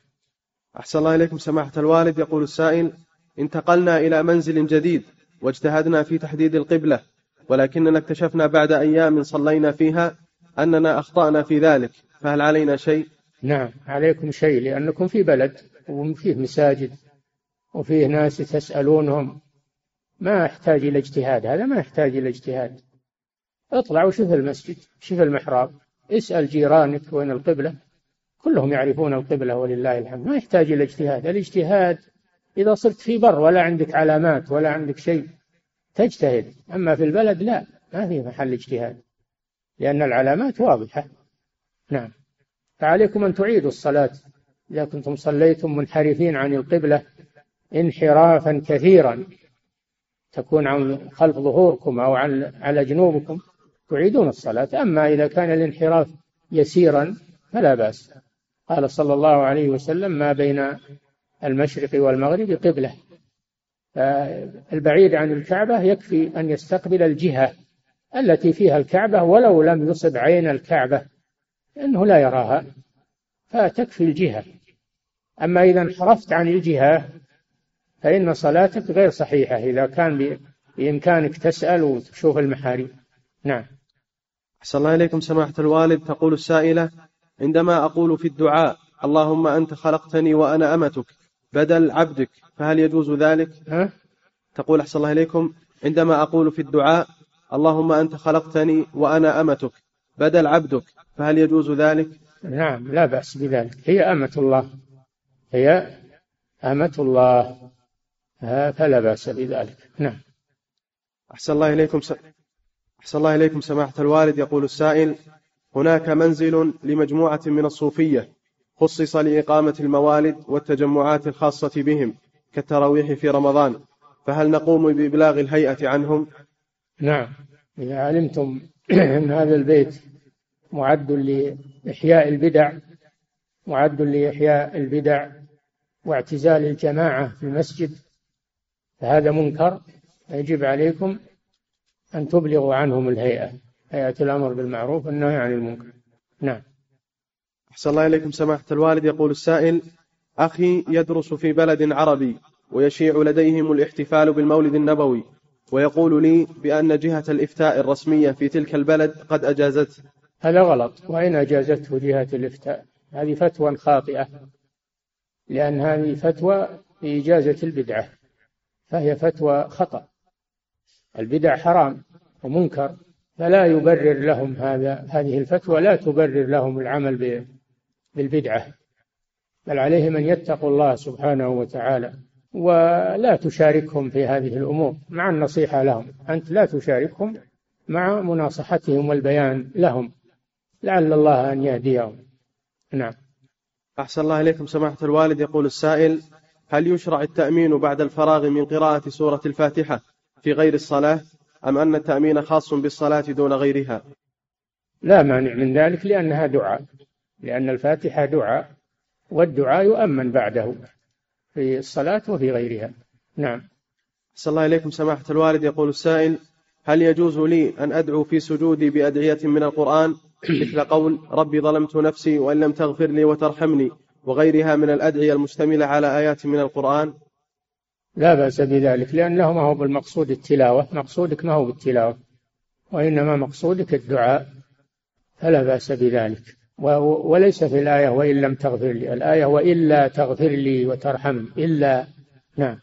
أحسن الله إليكم سماحة الوالد. يقول السائل انتقلنا إلى منزل جديد واجتهدنا في تحديد القبلة ولكننا اكتشفنا بعد أيام صلينا فيها أننا أخطأنا في ذلك فهل علينا شيء؟ نعم عليكم شيء لأنكم في بلد وفيه مساجد وفيه ناس تسألونهم. ما يحتاج إلى اجتهاد هذا ما يحتاج إلى اجتهاد. اطلع وشوف المسجد شوف المحراب اسأل جيرانك وين القبلة. كلهم يعرفون القبلة ولله الحمد. ما يحتاج إلى اجتهاد. الاجتهاد إذا صرت في بر ولا عندك علامات ولا عندك شيء تجتهد أما في البلد لا ما في محل اجتهاد. لأن العلامات واضحة. نعم. فعليكم أن تعيدوا الصلاة. إذا كنتم صليتم منحرفين عن القبلة انحرافا كثيرا. تكون عن خلف ظهوركم أو عن على جنوبكم. تعيدون الصلاة. أما إذا كان الانحراف يسيرا فلا بأس. قال صلى الله عليه وسلم ما بين المشرق والمغرب قبلة. البعيد عن الكعبة يكفي أن يستقبل الجهة. التي فيها الكعبة ولو لم يصب عين الكعبة إنه لا يراها فتكفي الجهة أما إذا انحرفت عن الجهة فإن صلاتك غير صحيحة إذا كان بإمكانك تسأل وتشوف المحارم نعم أحسن الله إليكم سماحة الوالد تقول السائلة عندما أقول في الدعاء اللهم أنت خلقتني وأنا أمتك بدل عبدك فهل يجوز ذلك؟ ها؟ تقول أحسن الله إليكم عندما أقول في الدعاء اللهم أنت خلقتني وأنا أمتك بدل عبدك فهل يجوز ذلك؟ نعم لا بأس بذلك. هي أمة الله. هي أمة الله. فلا بأس بذلك. نعم. أحسن الله إليكم س... أحسن الله إليكم سماحة الوالد. يقول السائل هناك منزل لمجموعة من الصوفية خصص لإقامة الموالد والتجمعات الخاصة بهم كالتراويح في رمضان فهل نقوم بإبلاغ الهيئة عنهم؟ نعم. إذا علمتم أن هذا البيت معد لإحياء البدع معد لإحياء البدع واعتزال الجماعة في المسجد فهذا منكر. يجب عليكم أن تبلغوا عنهم الهيئة هيئة الأمر بالمعروف والنهي عن المنكر. نعم. أحسن الله إليكم سماحة الوالد. يقول السائل أخي يدرس في بلد عربي ويشيع لديهم الاحتفال بالمولد النبوي. ويقول لي بأن جهة الإفتاء الرسمية في تلك البلد قد أجازته هذا غلط. وإن أجازته جهة الإفتاء؟ هذه فتوى خاطئة. لأن هذه فتوى في إجازة البدعة. فهي فتوى خطأ. البدع حرام ومنكر. فلا يبرر لهم هذا. هذه الفتوى لا تبرر لهم العمل بالبدعة. بل عليهم أن يتقوا الله سبحانه وتعالى. ولا تشاركهم في هذه الأمور مع النصيحة لهم. أنت لا تشاركهم مع مناصحتهم والبيان لهم. لعل الله أن يهديهم. نعم. أحسن الله إليكم سماحة الوالد. يقول السائل هل يشرع التأمين بعد الفراغ من قراءة سورة الفاتحة في غير الصلاة؟ أم أن التأمين خاص بالصلاة دون غيرها؟ لا مانع من ذلك لأنها دعاء. لأن الفاتحة دعاء والدعاء يؤمن بعده. في الصلاة وفي غيرها. نعم. أحسن الله إليكم سماحة الوالد. يقول السائل هل يجوز لي أن أدعو في سجودي بأدعية من القرآن؟ مثل قول ربي ظلمت نفسي وإن لم تغفر لي وترحمني وغيرها من الأدعية المشتملة على آيات من القرآن. لا بأس بذلك لأنه ما هو بالمقصود التلاوة. مقصودك ما هو بالتلاوة وإنما مقصودك الدعاء فلا بأس بذلك. وليس في الآية وإن لم تغفر لي. الآية وإلا تغفر لي وترحمني إلا نعم.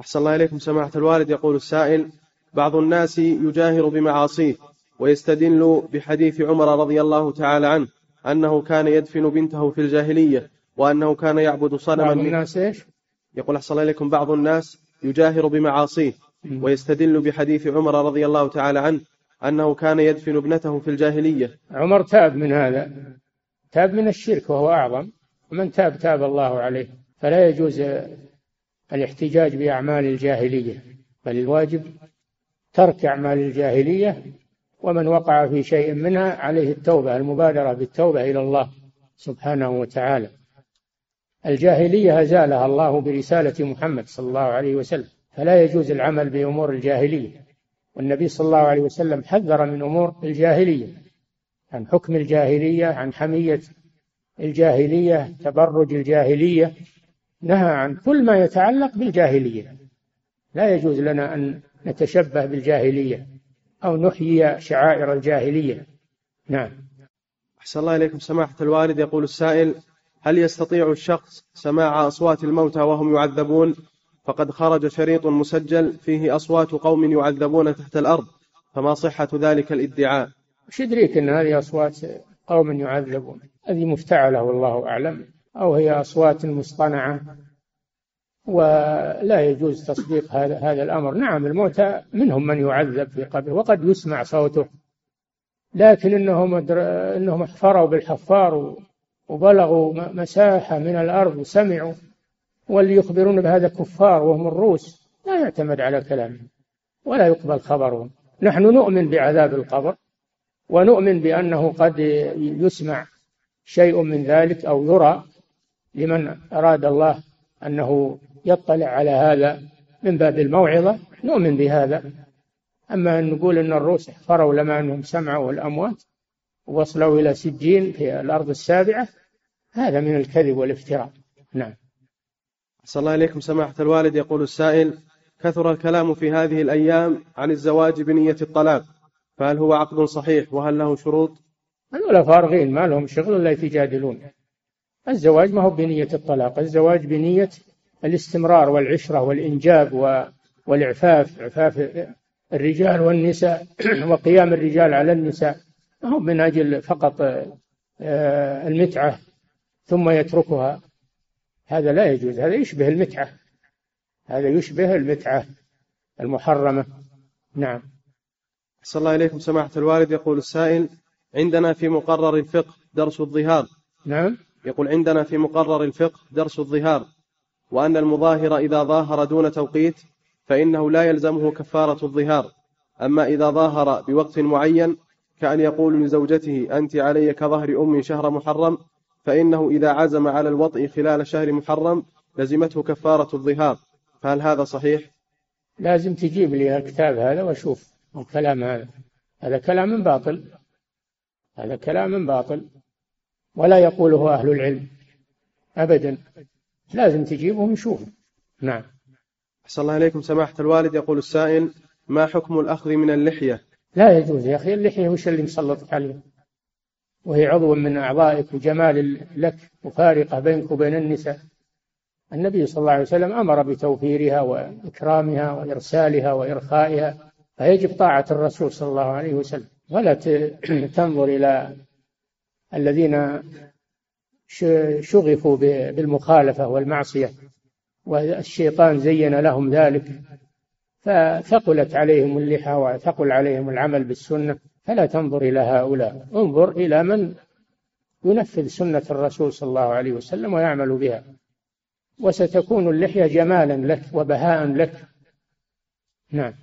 أحسن الله إليكم. سماحة الوالد يقول السائل بعض الناس يجاهر بمعاصيه ويستدل بحديث عمر رضي الله تعالى عنه أنه كان يدفن بنته في الجاهلية وأنه كان يعبد صنما بعض الناس إيش؟ يقول أحسن الله إليكم. بعض الناس يجاهر بمعاصيه ويستدل بحديث عمر رضي الله تعالى عنه أنه كان يدفن ابنته في الجاهلية. عمر تاب من هذا تاب من الشرك وهو أعظم. ومن تاب تاب الله عليه. فلا يجوز الاحتجاج بأعمال الجاهلية بل الواجب ترك أعمال الجاهلية. ومن وقع في شيء منها عليه التوبة المبادرة بالتوبة إلى الله سبحانه وتعالى. الجاهلية أزالها الله برسالة محمد صلى الله عليه وسلم. فلا يجوز العمل بأمور الجاهلية. والنبي صلى الله عليه وسلم حذر من أمور الجاهلية عن حكم الجاهلية عن حمية الجاهلية تبرج الجاهلية نهى عن كل ما يتعلق بالجاهلية. لا يجوز لنا أن نتشبه بالجاهلية أو نحيي شعائر الجاهلية. نعم. أحسن الله إليكم. سماحة الوالد يقول السائل هل يستطيع الشخص سماع أصوات الموتى وهم يعذبون؟ فقد خرج شريط مسجل فيه أصوات قوم يعذبون تحت الأرض فما صحة ذلك الادعاء؟ وش يدريك أن هذه أصوات قوم يعذبون؟ هذه مفتعلة والله أعلم أو هي أصوات مصطنعة ولا يجوز تصديق هذا هذا الأمر. نعم الموتى منهم من يعذب في قبره وقد يسمع صوته لكن إنهم إنهم احفروا بالحفار وبلغوا مساحة من الأرض وسمعوا واللي يخبرون بهذا كفار وهم الروس لا يعتمد على كلامهم ولا يقبل خبرهم. نحن نؤمن بعذاب القبر ونؤمن بأنه قد يسمع شيء من ذلك أو يرى لمن أراد الله أنه يطلع على هذا من باب الموعظة. نؤمن بهذا. أما أن نقول أن الروس احفروا لما أنهم سمعوا الأموات ووصلوا إلى سجين في الأرض السابعة هذا من الكذب والافتراء. نعم. صلى الله عليكم. سماحة الوالد يقول السائل كثر الكلام في هذه الأيام عن الزواج بنية الطلاق فهل هو عقد صحيح؟ وهل له شروط؟ هذول فارغين ما لهم شغل إلا يتجادلون. الزواج ما هو بنية الطلاق الزواج بنية الاستمرار والعشرة والإنجاب والإعفاف إعفاف الرجال والنساء وقيام الرجال على النساء. ما هو من أجل فقط آه، المتعة ثم يتركها. هذا لا يجوز هذا يشبه المتعة. هذا يشبه المتعة المحرمة. نعم. صلى الله إليكم سماحة الوالد. يقول السائل عندنا في مقرر الفقه درس الظهار. نعم. يقول عندنا في مقرر الفقه درس الظهار وأن المظاهر إذا ظاهر دون توقيت فإنه لا يلزمه كفارة الظهار. أما إذا ظاهر بوقت معين كأن يقول لزوجته أنت علي كظهر أم شهر محرم فإنه إذا عزم على الوطء خلال شهر محرم لزمته كفارة الظهار. فهل هذا صحيح؟ لازم تجيب لي الكتاب هذا وأشوف الكلام هذا. هذا كلام باطل. هذا كلام باطل. ولا يقوله أهل العلم. أبدا. لازم تجيبه ونشوفه نعم. أحسن الله إليكم. سماحة الوالد يقول السائل ما حكم الأخذ من اللحية؟ لا يجوز يا أخي. اللحية وش اللي مسلطك عليه؟ وهي عضو من أعضائك وجمال لك وفارقة بينك وبين النساء. النبي صلى الله عليه وسلم أمر بتوفيرها وإكرامها وإرسالها وإرخائها فيجب طاعة الرسول صلى الله عليه وسلم. ولا تنظر إلى الذين شغفوا بالمخالفة والمعصية والشيطان زين لهم ذلك فثقلت عليهم اللحى وثقل عليهم العمل بالسنة. فلا تنظر إلى هؤلاء. انظر إلى من ينفذ سنة الرسول صلى الله عليه وسلم ويعمل بها. وستكون اللحية جمالا لك وبهاء لك. نعم.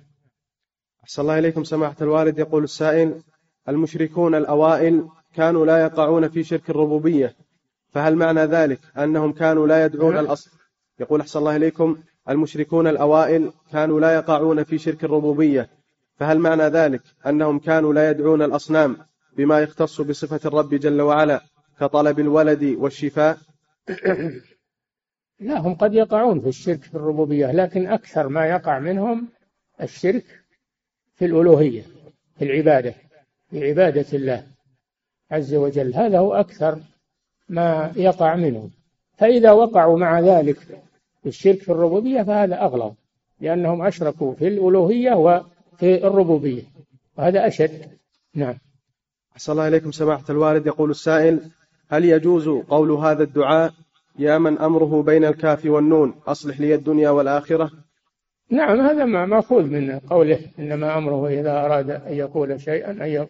أحسن الله إليكم سماحة الوالد. يقول السائل المشركون الأوائل كانوا لا يقعون في شرك الربوبية فهل معنى ذلك أنهم كانوا لا يدعون نعم. الأصل؟ يقول أحسن الله إليكم المشركون الأوائل كانوا لا يقعون في شرك الربوبية فهل معنى ذلك أنهم كانوا لا يدعون الأصنام بما يختص بصفة الرب جل وعلا كطلب الولد والشفاء؟ لا هم قد يقعون في الشرك في الربوبية لكن أكثر ما يقع منهم الشرك في الألوهية في العبادة في عبادة الله عز وجل. هذا هو أكثر ما يقع منهم. فإذا وقعوا مع ذلك في الشرك في الربوبية فهذا أغلظ لأنهم أشركوا في الألوهية وفي الربوبية وهذا أشد. نعم. أحسن الله إليكم سماحة الوالد. يقول السائل هل يجوز قول هذا الدعاء يا من أمره بين الكاف والنون أصلح لي الدنيا والآخرة؟ نعم هذا ما مأخوذ من قوله إنما أمره إذا أراد أن يقول شيئا أن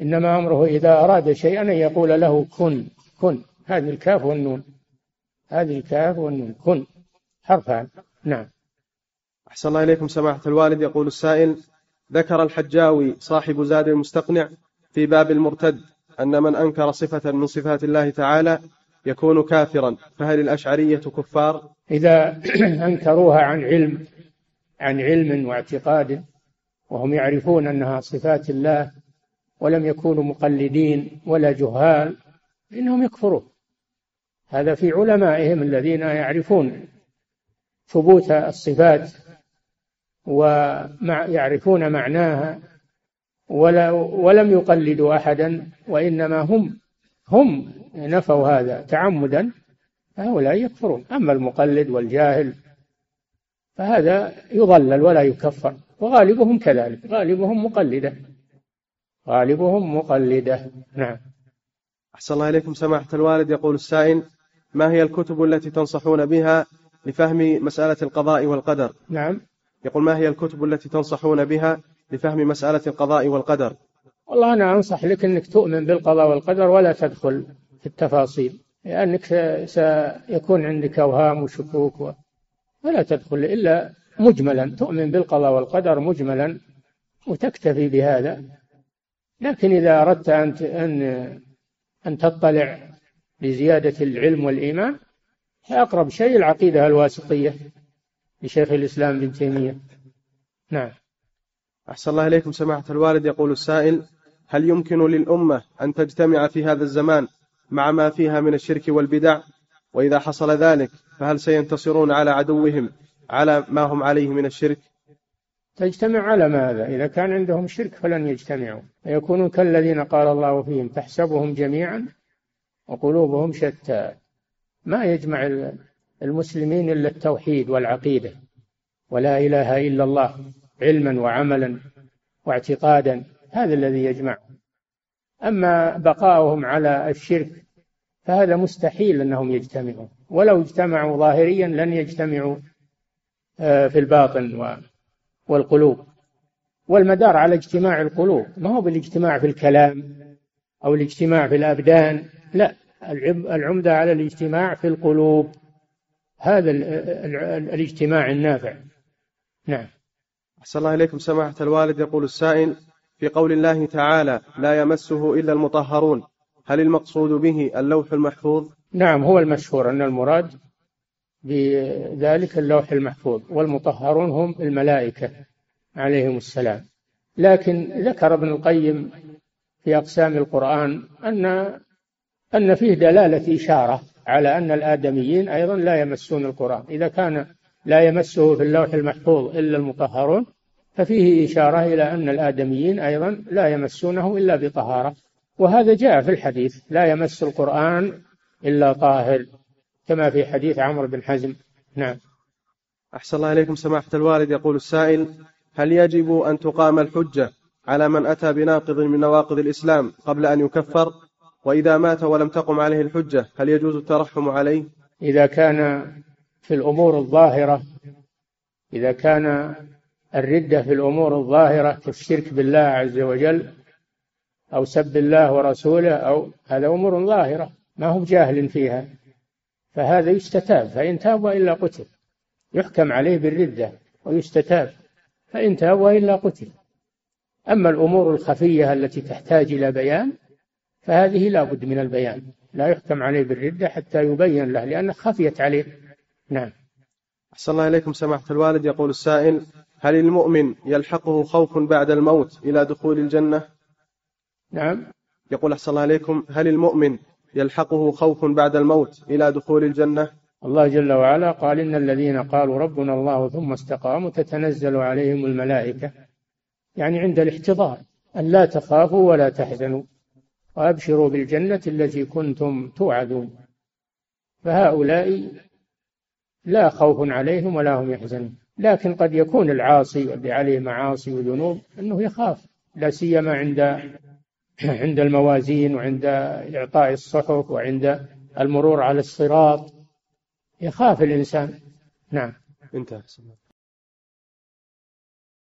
إنما أمره إذا أراد شيئا أن يقول له كن كن. هذه الكاف والنون. هذه الكاف والنون. كن. حرفان. نعم. أحسن الله إليكم سماحة الوالد. يقول السائل ذكر الحجاوي صاحب زاد المستقنع في باب المرتد أن من أنكر صفة من صفات الله تعالى يكون كافرا فهل الأشعرية كفار؟ إذا أنكروها عن علم عن علم واعتقاد وهم يعرفون أنها صفات الله ولم يكونوا مقلدين ولا جهال إنهم يكفرون هذا في علمائهم الذين يعرفون ثبوت الصفات ويعرفون معناها ولا ولم يقلدوا أحدا وإنما هم هم نفوا هذا تعمدا هؤلاء يكفرون. أما المقلد والجاهل فهذا يضلل ولا يكفر وغالبهم كذلك غالبهم مقلدة غالبهم مقلدة. نعم. أحسن الله إليكم. سماحة الوالد يقول السائل ما هي الكتب التي تنصحون بها لفهم مسألة القضاء والقدر؟ نعم. يقول ما هي الكتب التي تنصحون بها لفهم مسألة القضاء والقدر؟ والله أنا أنصح لك أنك تؤمن بالقضاء والقدر ولا تدخل في التفاصيل لأنك سيكون عندك أوهام وشكوك و... ولا تدخل إلا مجملا تؤمن بالقضاء والقدر مجملا وتكتفي بهذا. لكن إذا أردت أن أن أن تطلع لزيادة العلم والإيمان فأقرب شيء العقيدة الواسطية. لشيخ الإسلام ابن تيمية. نعم. أحسن الله إليكم سماحة الوالد. يقول السائل هل يمكن للأمة أن تجتمع في هذا الزمان مع ما فيها من الشرك والبدع؟ وإذا حصل ذلك فهل سينتصرون على عدوهم على ما هم عليه من الشرك؟ تجتمع على ماذا إذا كان عندهم شرك فلن يجتمعوا. فيكونوا كالذين قال الله فيهم تحسبهم جميعا وقلوبهم شتى. ما يجمع المسلمين إلا التوحيد والعقيدة ولا إله إلا الله علما وعملا واعتقادا هذا الذي يجمعهم أما بقاؤهم على الشرك فهذا مستحيل أنهم يجتمعوا ولو اجتمعوا ظاهريا لن يجتمعوا آه، في الباطن والقلوب. والمدار على اجتماع القلوب ما هو بالاجتماع في الكلام أو الاجتماع في الأبدان لا. العمدة على الاجتماع في القلوب. هذا الاجتماع النافع. نعم. أحسن الله إليكم. سماحة الوالد يقول السائل في قول الله تعالى لا يمسه إلا المطهرون هل المقصود به اللوح المحفوظ؟ نعم هو المشهور أن المراد بذلك اللوح المحفوظ والمطهرون هم الملائكة عليهم السلام. لكن ذكر ابن القيم في أقسام القرآن أن أن فيه دلالة إشارة على أن الآدميين أيضا لا يمسون القرآن. إذا كان لا يمسه في اللوح المحفوظ إلا المطهرون ففيه إشارة إلى أن الآدميين أيضا لا يمسونه إلا بطهارة. وهذا جاء في الحديث لا يمس القرآن إلا طاهر كما في حديث عمرو بن حزم. نعم. أحسن الله إليكم سماحة الوالد. يقول السائل هل يجب أن تقام الحجة على من أتى بناقض من نواقض الإسلام قبل أن يكفر؟ وإذا مات ولم تقم عليه الحجة هل يجوز الترحم عليه؟ إذا كان في الأمور الظاهرة إذا كان الردة في الأمور الظاهرة كالشرك بالله عز وجل أو سب الله ورسوله أو هذا أمور ظاهرة ما هو جاهل فيها فهذا يستتاب فإن تاب وإلا قتل يحكم عليه بالردة ويستتاب فإن تاب وإلا قتل. أما الأمور الخفية التي تحتاج إلى بيان فهذه لا بد من البيان. لا يحكم عليه بالردة حتى يبين له لأنه خفيت عليه. نعم. أحسن الله إليكم سماحة الوالد. يقول السائل هل المؤمن يلحقه خوف بعد الموت إلى دخول الجنة؟ نعم. يقول أحسن الله إليكم هل المؤمن يلحقه خوف بعد الموت إلى دخول الجنة؟ الله جل وعلا قال إن الذين قالوا ربنا الله ثم استقاموا تتنزل عليهم الملائكة. يعني عند الاحتضار أن لا تخافوا ولا تحزنوا. وأبشروا بالجنة التي كنتم توعدون. فهؤلاء لا خوف عليهم ولا هم يحزنون. لكن قد يكون العاصي واللي عليه معاصي وذنوب أنه يخاف لا سيما عند عند الموازين وعند إعطاء الصحف وعند المرور على الصراط. يخاف الإنسان. نعم. انتهى.